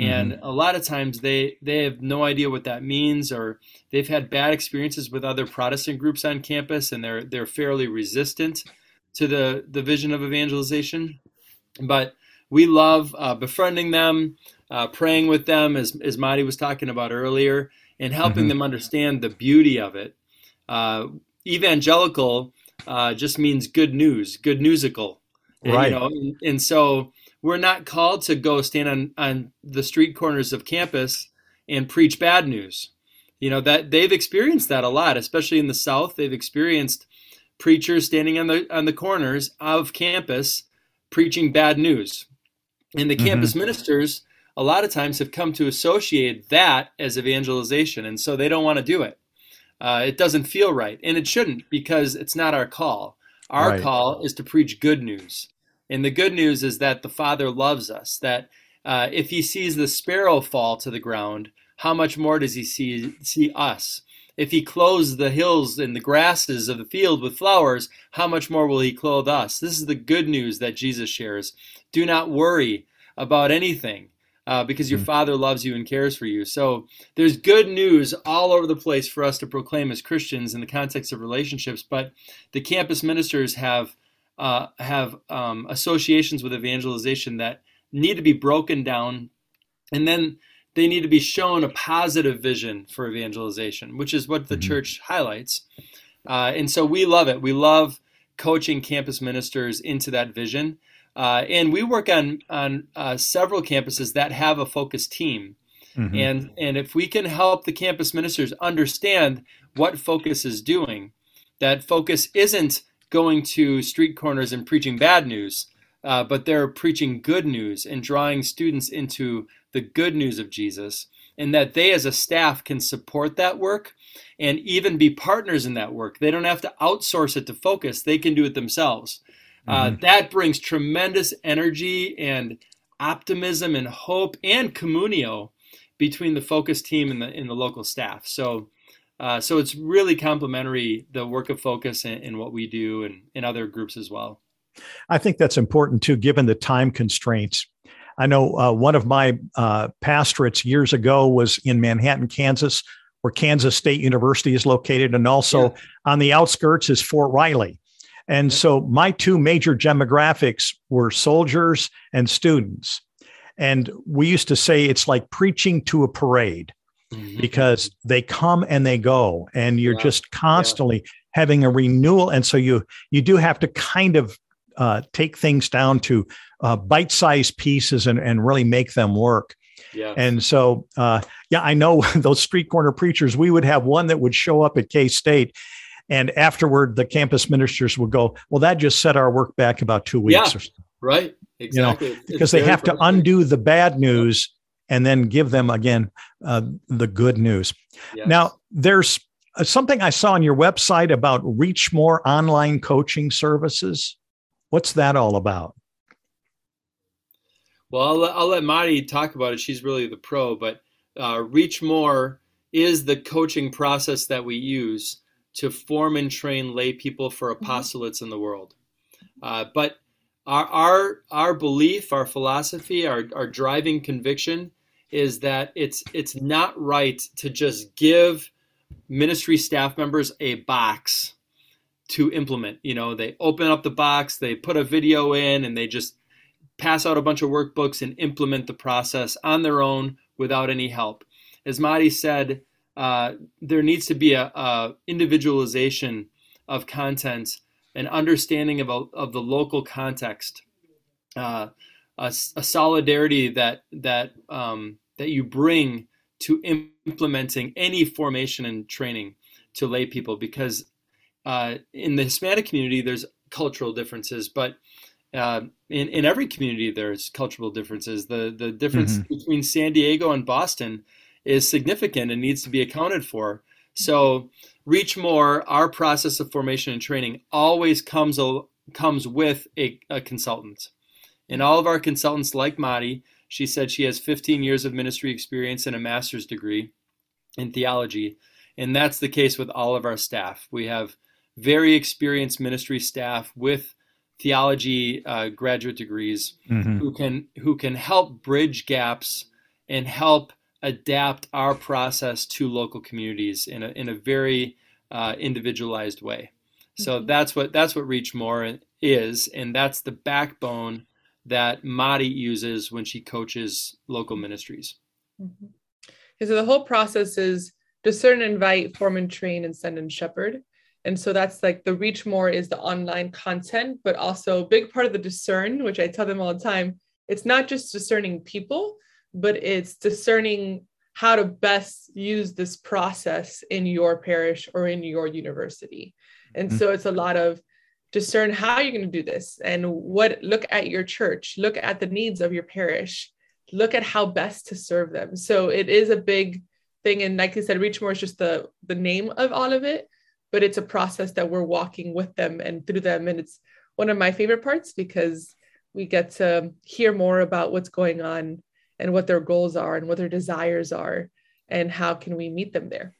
and mm-hmm. a lot of times they they have no idea what that means or they've had bad experiences with other protestant groups on campus and they're they're fairly resistant to the the vision of evangelization but we love uh, befriending them uh, praying with them as as Mari was talking about earlier and helping mm-hmm. them understand the beauty of it uh, evangelical uh, just means good news good newsical right you know, and, and so we're not called to go stand on, on the street corners of campus and preach bad news. You know, that they've experienced that a lot, especially in the South. They've experienced preachers standing on the on the corners of campus preaching bad news. And the mm-hmm. campus ministers a lot of times have come to associate that as evangelization, and so they don't want to do it. Uh, it doesn't feel right, and it shouldn't because it's not our call. Our right. call is to preach good news. And the good news is that the Father loves us, that uh, if he sees the sparrow fall to the ground, how much more does he see, see us? If he clothes the hills and the grasses of the field with flowers, how much more will he clothe us? This is the good news that Jesus shares. Do not worry about anything. Uh, because your mm-hmm. father loves you and cares for you. So there's good news all over the place for us to proclaim as Christians in the context of relationships. But the campus ministers have uh, have um, associations with evangelization that need to be broken down, and then they need to be shown a positive vision for evangelization, which is what the mm-hmm. church highlights. Uh, and so we love it. We love coaching campus ministers into that vision. Uh, and we work on on uh, several campuses that have a focus team. Mm-hmm. And and if we can help the campus ministers understand what focus is doing, that focus isn't going to street corners and preaching bad news, uh, but they're preaching good news and drawing students into the good news of Jesus, and that they as a staff can support that work and even be partners in that work. They don't have to outsource it to focus, they can do it themselves. Uh, mm-hmm. That brings tremendous energy and optimism and hope and communio between the focus team and the, and the local staff. So, uh, so it's really complementary the work of focus and, and what we do and in other groups as well. I think that's important too, given the time constraints. I know uh, one of my uh, pastorates years ago was in Manhattan, Kansas, where Kansas State University is located, and also yeah. on the outskirts is Fort Riley. And so my two major demographics were soldiers and students. And we used to say it's like preaching to a parade mm-hmm. because they come and they go, and you're just constantly yeah. having a renewal. And so you you do have to kind of uh, take things down to uh, bite-sized pieces and, and really make them work. Yeah. And so, uh, yeah, I know those street corner preachers. We would have one that would show up at K State, and afterward, the campus ministers would go, "Well, that just set our work back about two weeks." Yeah, right. Exactly. You know, because they have to undo the bad news and then give them again uh, the good news. Yes. Now, there's uh, something I saw on your website about Reach More online coaching services. What's that all about? Well, I'll, I'll let Mari talk about it. She's really the pro, but uh, Reach More is the coaching process that we use to form and train lay people for mm-hmm. apostolates in the world. Uh, but our, our our belief, our philosophy, our, our driving conviction is that it's it's not right to just give ministry staff members a box to implement. You know, they open up the box, they put a video in, and they just pass out a bunch of workbooks and implement the process on their own without any help. As Mari said, uh, there needs to be a, a, individualization of content, an understanding of, a, of the local context, uh, a, a, solidarity that that um, that you bring to implementing any formation and training to lay people. Because uh, in the Hispanic community, there's cultural differences, but uh, in in every community there's cultural differences. The the difference mm-hmm. between San Diego and Boston is significant and needs to be accounted for. So, Reach More, our process of formation and training always comes a, comes with a, a consultant. And all of our consultants, like Mari, she said she has 15 years of ministry experience and a master's degree in theology. And that's the case with all of our staff. We have very experienced ministry staff with theology uh, graduate degrees mm-hmm. who can who can help bridge gaps and help adapt our process to local communities in a, in a very uh, individualized way. So mm-hmm. that's what that's what Reach More is, and that's the backbone that Mari uses when she coaches local ministries. Mm-hmm. so the whole process is discern, invite, form and train, and send and shepherd. And so that's like the reach more is the online content, but also a big part of the discern, which I tell them all the time. It's not just discerning people, but it's discerning how to best use this process in your parish or in your university. And mm-hmm. so it's a lot of discern how you're going to do this and what look at your church, look at the needs of your parish, look at how best to serve them. So it is a big thing. And like I said, Reach More is just the the name of all of it, but it's a process that we're walking with them and through them. And it's one of my favorite parts because we get to hear more about what's going on and what their goals are and what their desires are and how can we meet them there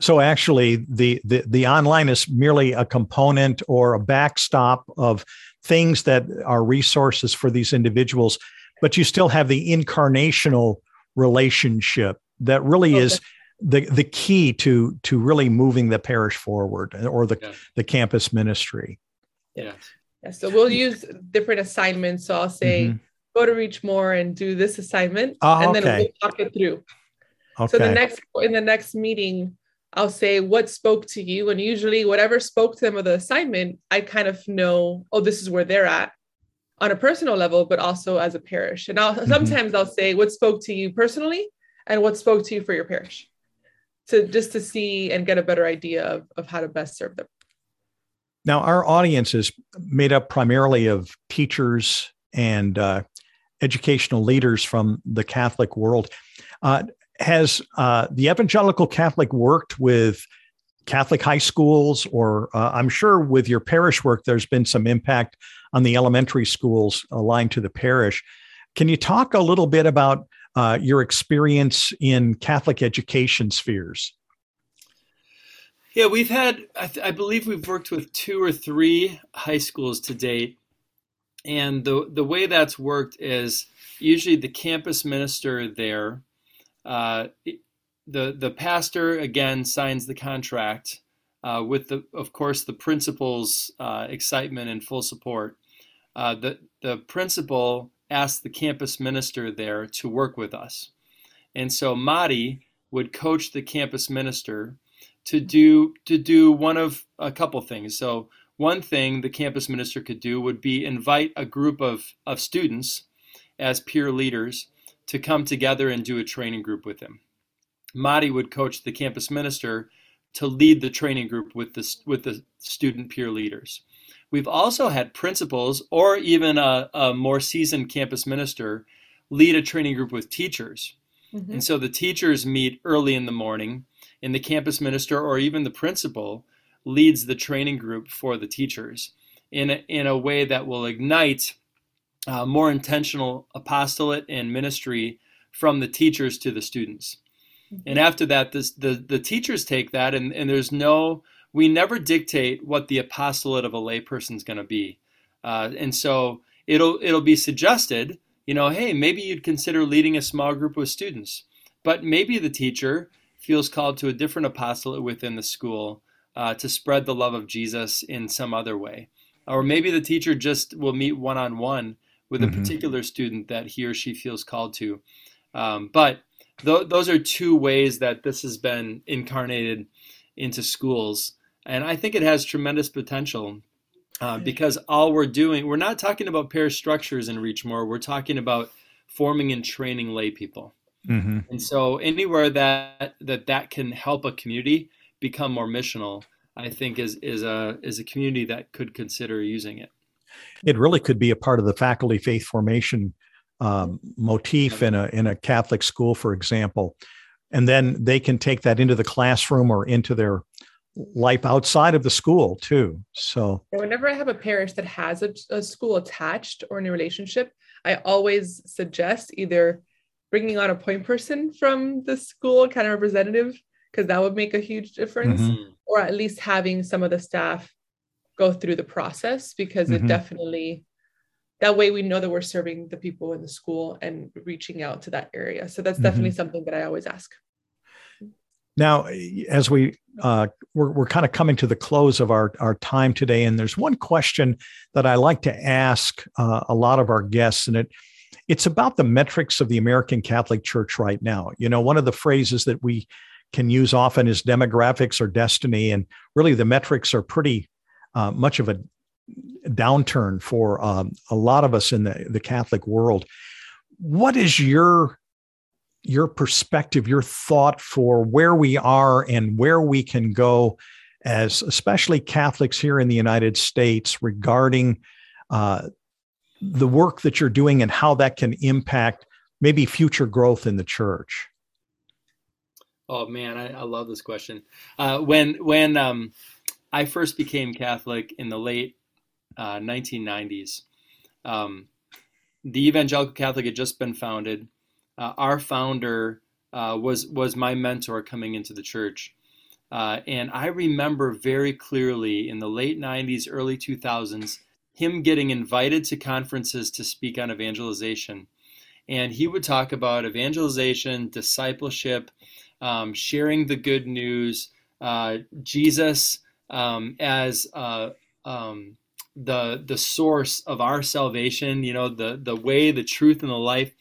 so actually the, the the online is merely a component or a backstop of things that are resources for these individuals but you still have the incarnational relationship that really okay. is the the key to to really moving the parish forward or the yeah. the campus ministry. Yeah. yeah. So we'll use different assignments. So I'll say mm-hmm. Go to reach more and do this assignment, oh, and then we'll talk it through. Okay. So the next in the next meeting, I'll say what spoke to you, and usually whatever spoke to them of the assignment, I kind of know. Oh, this is where they're at on a personal level, but also as a parish. And I'll mm-hmm. sometimes I'll say what spoke to you personally and what spoke to you for your parish. To just to see and get a better idea of, of how to best serve them. Now, our audience is made up primarily of teachers and uh, educational leaders from the Catholic world. Uh, has uh, the Evangelical Catholic worked with Catholic high schools, or uh, I'm sure with your parish work, there's been some impact on the elementary schools aligned to the parish. Can you talk a little bit about uh, your experience in Catholic education spheres? Yeah, we've had, I, th- I, believe we've worked with two or three high schools to date. And the, the way that's worked is usually the campus minister there, uh, the, the pastor again signs the contract uh, with the, of course, the principal's uh, excitement and full support uh, the, the principal asked the campus minister there to work with us. And so Mari would coach the campus minister to do to do one of a couple things. So one thing the campus minister could do would be invite a group of, of students as peer leaders to come together and do a training group with him. Mari would coach the campus minister to lead the training group with the, with the student peer leaders. We've also had principals or even a, a more seasoned campus minister lead a training group with teachers. Mm-hmm. And so the teachers meet early in the morning, and the campus minister or even the principal leads the training group for the teachers in a, in a way that will ignite uh, more intentional apostolate and ministry from the teachers to the students. Mm-hmm. And after that, this, the, the teachers take that, and, and there's no we never dictate what the apostolate of a layperson is going to be. Uh, and so it'll it'll be suggested, you know, hey, maybe you'd consider leading a small group of students, but maybe the teacher feels called to a different apostolate within the school uh, to spread the love of Jesus in some other way, or maybe the teacher just will meet one on one with a mm-hmm. particular student that he or she feels called to. Um, but th- those are two ways that this has been incarnated into schools. And I think it has tremendous potential uh, because all we're doing, we're not talking about parish structures in Reachmore. We're talking about forming and training lay people. Mm-hmm. And so anywhere that, that that can help a community become more missional, I think is, is a, is a community that could consider using it. It really could be a part of the faculty faith formation um, motif in a, in a Catholic school, for example. And then they can take that into the classroom or into their life outside of the school too. So whenever I have a parish that has a, a school attached or in a relationship, I always suggest either bringing on a point person from the school kind of representative because that would make a huge difference mm-hmm. or at least having some of the staff go through the process because mm-hmm. it definitely that way we know that we're serving the people in the school and reaching out to that area so that's mm-hmm. definitely something that i always ask now, as we uh, we're, we're kind of coming to the close of our our time today, and there's one question that I like to ask uh, a lot of our guests, and it it's about the metrics of the American Catholic Church right now. You know, one of the phrases that we can use often is demographics or destiny, and really the metrics are pretty uh, much of a downturn for um, a lot of us in the, the Catholic world. What is your your perspective, your thought for where we are and where we can go as especially Catholics here in the United States regarding uh, the work that you're doing and how that can impact maybe future growth in the church? Oh man, I, I love this question. Uh, when when um, I first became Catholic in the late uh, 1990s, um, the Evangelical Catholic had just been founded. Uh, our founder uh, was was my mentor coming into the church, uh, and I remember very clearly in the late '90s, early 2000s, him getting invited to conferences to speak on evangelization, and he would talk about evangelization, discipleship, um, sharing the good news, uh, Jesus um, as uh, um, the the source of our salvation. You know, the the way, the truth, and the life.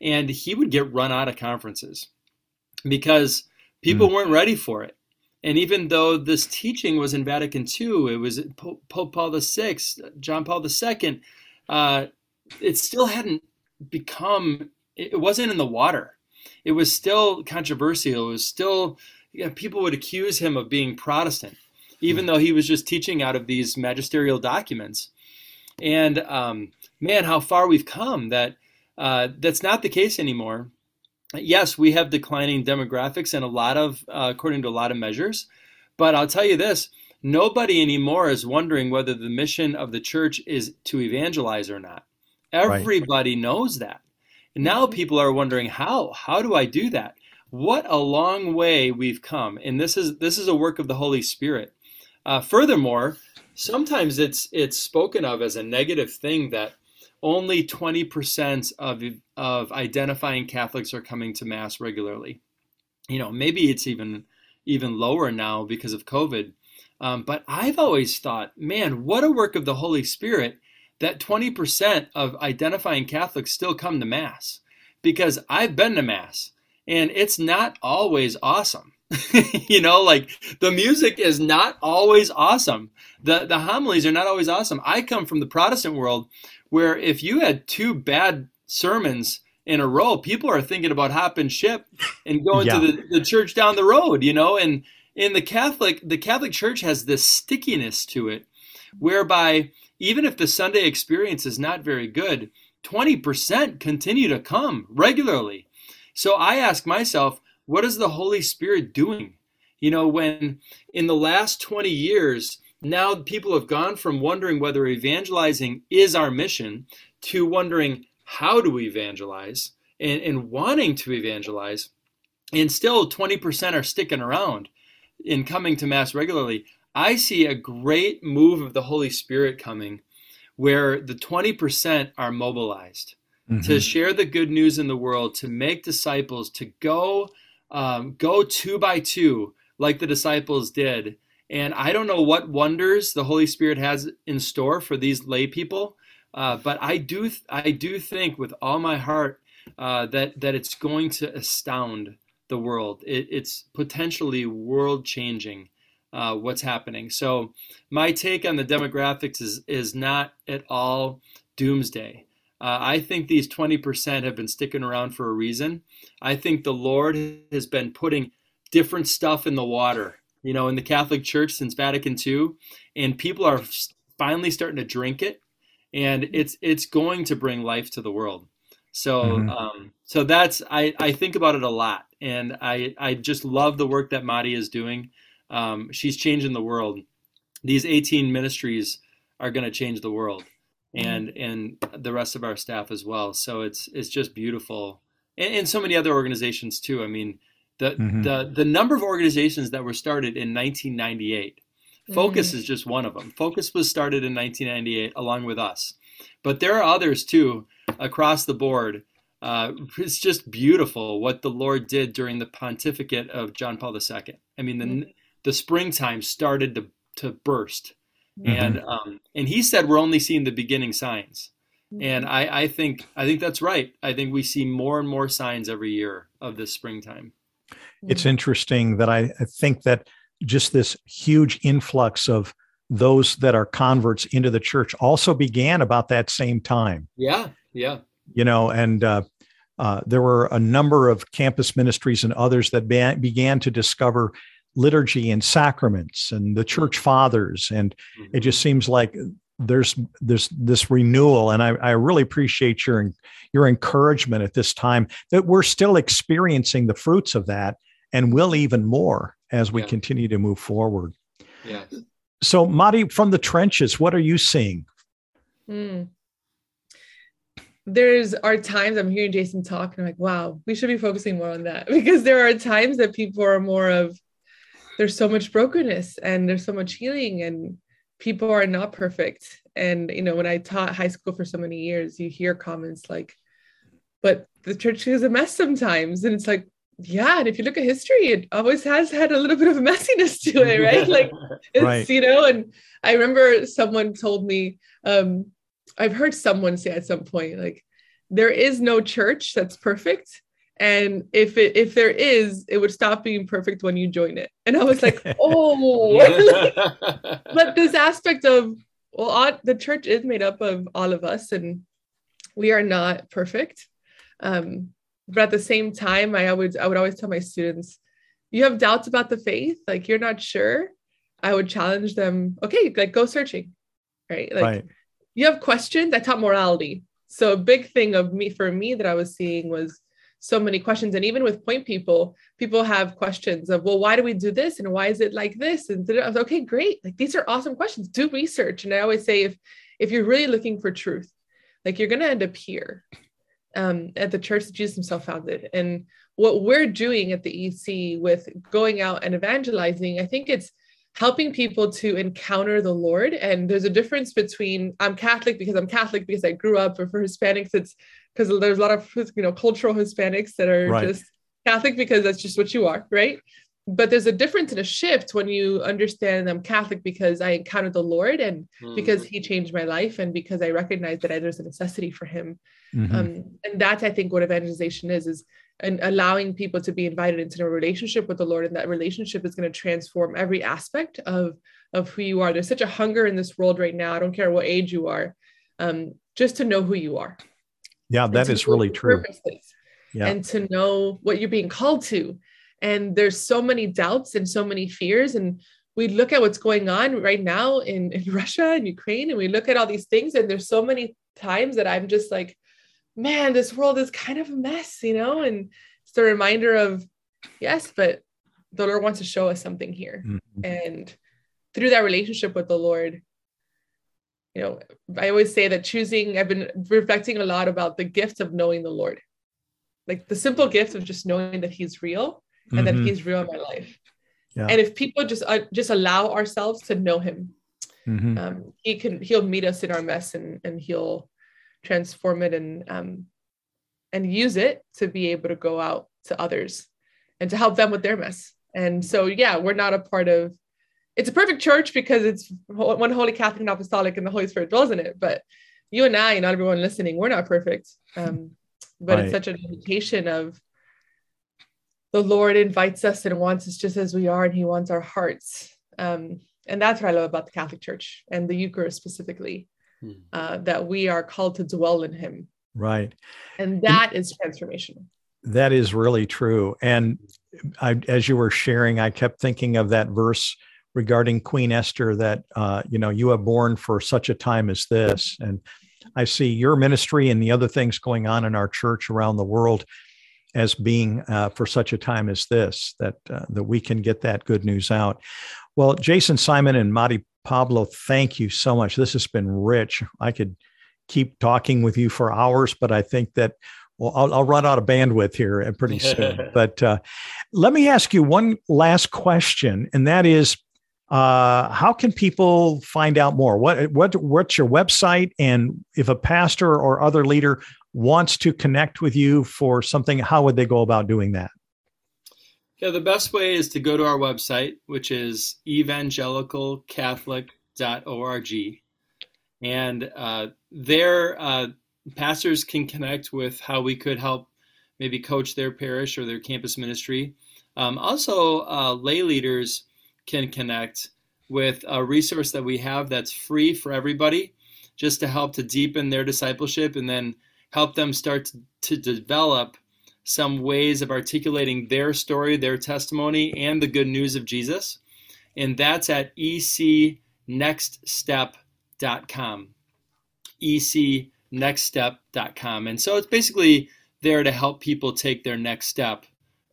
And he would get run out of conferences because people mm. weren't ready for it. And even though this teaching was in Vatican II, it was Pope Paul VI, John Paul II, uh, it still hadn't become, it wasn't in the water. It was still controversial. It was still, you know, people would accuse him of being Protestant, even though he was just teaching out of these magisterial documents. And um, man, how far we've come that uh, that's not the case anymore. Yes, we have declining demographics and a lot of, uh, according to a lot of measures. But I'll tell you this nobody anymore is wondering whether the mission of the church is to evangelize or not. Everybody right. knows that. Now mm-hmm. people are wondering how how do I do that? What a long way we've come. And this is this is a work of the Holy Spirit. Uh, furthermore, sometimes it's it's spoken of as a negative thing that only 20% of of identifying Catholics are coming to mass regularly. You know, maybe it's even even lower now because of COVID. Um, but I've always thought, man, what a work of the Holy Spirit that 20% of identifying Catholics still come to Mass. Because I've been to Mass and it's not always awesome. you know, like the music is not always awesome. The the homilies are not always awesome. I come from the Protestant world where if you had two bad sermons in a row, people are thinking about hopping ship and going yeah. to the, the church down the road, you know, and in the Catholic, the Catholic Church has this stickiness to it, whereby even if the Sunday experience is not very good, 20% continue to come regularly. So I ask myself, what is the Holy Spirit doing? You know, when in the last 20 years, now people have gone from wondering whether evangelizing is our mission to wondering how do we evangelize and, and wanting to evangelize. And still 20% are sticking around in coming to Mass regularly. I see a great move of the Holy Spirit coming where the 20% are mobilized mm-hmm. to share the good news in the world, to make disciples, to go um, go two by two like the disciples did. And I don't know what wonders the Holy Spirit has in store for these lay people, uh, but I do I do think with all my heart uh, that that it's going to astound the world. It, it's potentially world changing uh, what's happening. So my take on the demographics is is not at all doomsday. Uh, I think these 20% have been sticking around for a reason. I think the Lord has been putting different stuff in the water, you know, in the Catholic Church since Vatican II, and people are finally starting to drink it, and it's it's going to bring life to the world. So mm-hmm. um, so that's I, I think about it a lot, and I I just love the work that Mari is doing. Um, she's changing the world. These 18 ministries are going to change the world, mm-hmm. and and the rest of our staff as well. So it's it's just beautiful, and, and so many other organizations too. I mean, the mm-hmm. the the number of organizations that were started in 1998. Focus mm-hmm. is just one of them. Focus was started in 1998 along with us, but there are others too across the board. Uh, it's just beautiful what the Lord did during the pontificate of John Paul II. I mean, the mm-hmm. The springtime started to to burst, mm-hmm. and um, and he said we're only seeing the beginning signs, mm-hmm. and I I think I think that's right. I think we see more and more signs every year of this springtime. It's interesting that I, I think that just this huge influx of those that are converts into the church also began about that same time. Yeah, yeah. You know, and uh, uh, there were a number of campus ministries and others that be- began to discover liturgy and sacraments and the church fathers, and mm-hmm. it just seems like there's there's this renewal, and I, I really appreciate your your encouragement at this time that we're still experiencing the fruits of that, and will even more as we yeah. continue to move forward. Yeah. So, Mari, from the trenches, what are you seeing? Mm. There's are times I'm hearing Jason talk and I'm like, wow, we should be focusing more on that because there are times that people are more of there's so much brokenness and there's so much healing and people are not perfect. And you know, when I taught high school for so many years, you hear comments like, but the church is a mess sometimes. And it's like, yeah. And if you look at history, it always has had a little bit of messiness to it, right? Like it's, right. you know, and I remember someone told me, um, I've heard someone say at some point, like, there is no church that's perfect and if it if there is it would stop being perfect when you join it. And i was like oh but this aspect of well all, the church is made up of all of us and we are not perfect. Um, but at the same time i always i would always tell my students you have doubts about the faith like you're not sure i would challenge them okay like go searching right? Like right. you have questions i taught morality. So a big thing of me for me that i was seeing was so many questions. And even with point people people have questions of well why do we do this? And why is it like this? And I was okay great. Like these are awesome questions. Do research. And i always say if if you're really looking for truth like you're to end up here um, at the church that jesus himself founded. And what we're doing at the ec with going out and evangelizing i think it's helping people to encounter the lord. And there's a difference between i'm catholic because i'm catholic because i grew up or for hispanics it's because there's a lot of you know cultural Hispanics that are right. just Catholic because that's just what you are, right? But there's a difference and a shift when you understand I'm Catholic because I encountered the Lord and mm-hmm. because He changed my life and because I recognize that there's a necessity for Him. Mm-hmm. Um, and that's I think what evangelization is is and allowing people to be invited into a relationship with the Lord, and that relationship is going to transform every aspect of of who you are. There's such a hunger in this world right now. I don't care what age you are, um, just to know who you are yeah, that is really true. Yeah. And to know what you're being called to. And there's so many doubts and so many fears. And we look at what's going on right now in, in Russia and Ukraine, and we look at all these things, and there's so many times that I'm just like, man, this world is kind of a mess, you know? And it's a reminder of, yes, but the Lord wants to show us something here. Mm-hmm. And through that relationship with the Lord, you know, I always say that choosing, I've been reflecting a lot about the gift of knowing the Lord, like the simple gift of just knowing that He's real and mm-hmm. that He's real in my life. Yeah. And if people just uh, just allow ourselves to know Him, mm-hmm. um, He can He'll meet us in our mess and and He'll transform it and um, and use it to be able to go out to others and to help them with their mess. And so, yeah, we're not a part of it's a perfect church because it's one holy Catholic and Apostolic, and the Holy Spirit dwells in it. But you and I, and not everyone listening, we're not perfect. Um, but right. it's such an invitation of the Lord invites us and wants us just as we are, and He wants our hearts. Um, and that's what I love about the Catholic Church and the Eucharist specifically, hmm. uh, that we are called to dwell in Him. Right. And that and- is transformational. That is really true. And I, as you were sharing, I kept thinking of that verse regarding Queen Esther that uh, you know you have born for such a time as this, and I see your ministry and the other things going on in our church around the world as being uh, for such a time as this that uh, that we can get that good news out. Well, Jason Simon and Mari Pablo, thank you so much. This has been rich. I could keep talking with you for hours, but I think that well, I'll, I'll, run out of bandwidth here pretty soon. but uh, let me ask you one last question, and that is uh, how can people find out more? What what what's your website? And if a pastor or other leader wants to connect with you for something, how would they go about doing that? Yeah, the best way is to go to our website, which is evangelicalcatholic.org, and uh, there uh, pastors can connect with how we could help maybe coach their parish or their campus ministry. Um, also, uh, lay leaders can connect with a resource that we have that's free for everybody just to help to deepen their discipleship and then help them start to, to develop some ways of articulating their story, their testimony, and the good news of Jesus. And that's at ecnextstep.com. ecnextstep.com. And so it's basically there to help people take their next step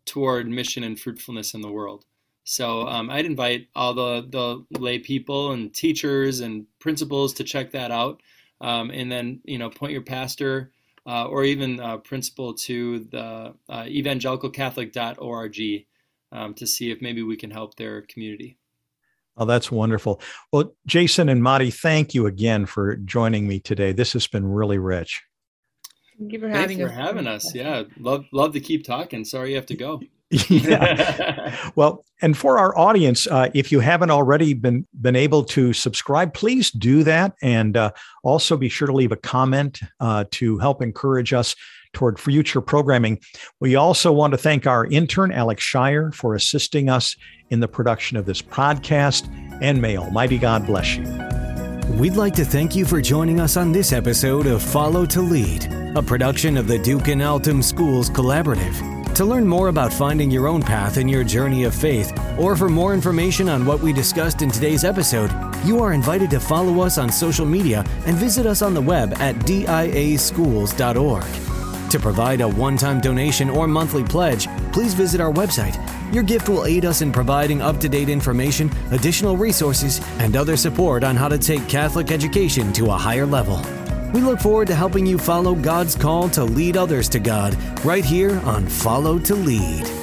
toward mission and fruitfulness in the world. So um, I'd invite all the, the lay people and teachers and principals to check that out. Um, and then, you know, point your pastor uh, or even uh, principal to the uh, evangelicalcatholic.org um, to see if maybe we can help their community. Oh, that's wonderful. Well, Jason and Mari, thank you again for joining me today. This has been really rich. Thank you for having Thanks having for us. having us. Yeah, love love to keep talking. Sorry you have to go. Yeah. Well, and for our audience, uh, if you haven't already been been able to subscribe, please do that, and uh, also be sure to leave a comment uh, to help encourage us toward future programming. We also want to thank our intern Alex Shire for assisting us in the production of this podcast, and may Almighty God bless you. We'd like to thank you for joining us on this episode of Follow to Lead, a production of the Duc in Altum Schools Collaborative. To learn more about finding your own path in your journey of faith, or for more information on what we discussed in today's episode, you are invited to follow us on social media and visit us on the web at diaschools.org. To provide a one time donation or monthly pledge, please visit our website. Your gift will aid us in providing up to date information, additional resources, and other support on how to take Catholic education to a higher level. We look forward to helping you follow God's call to lead others to God right here on Follow to Lead.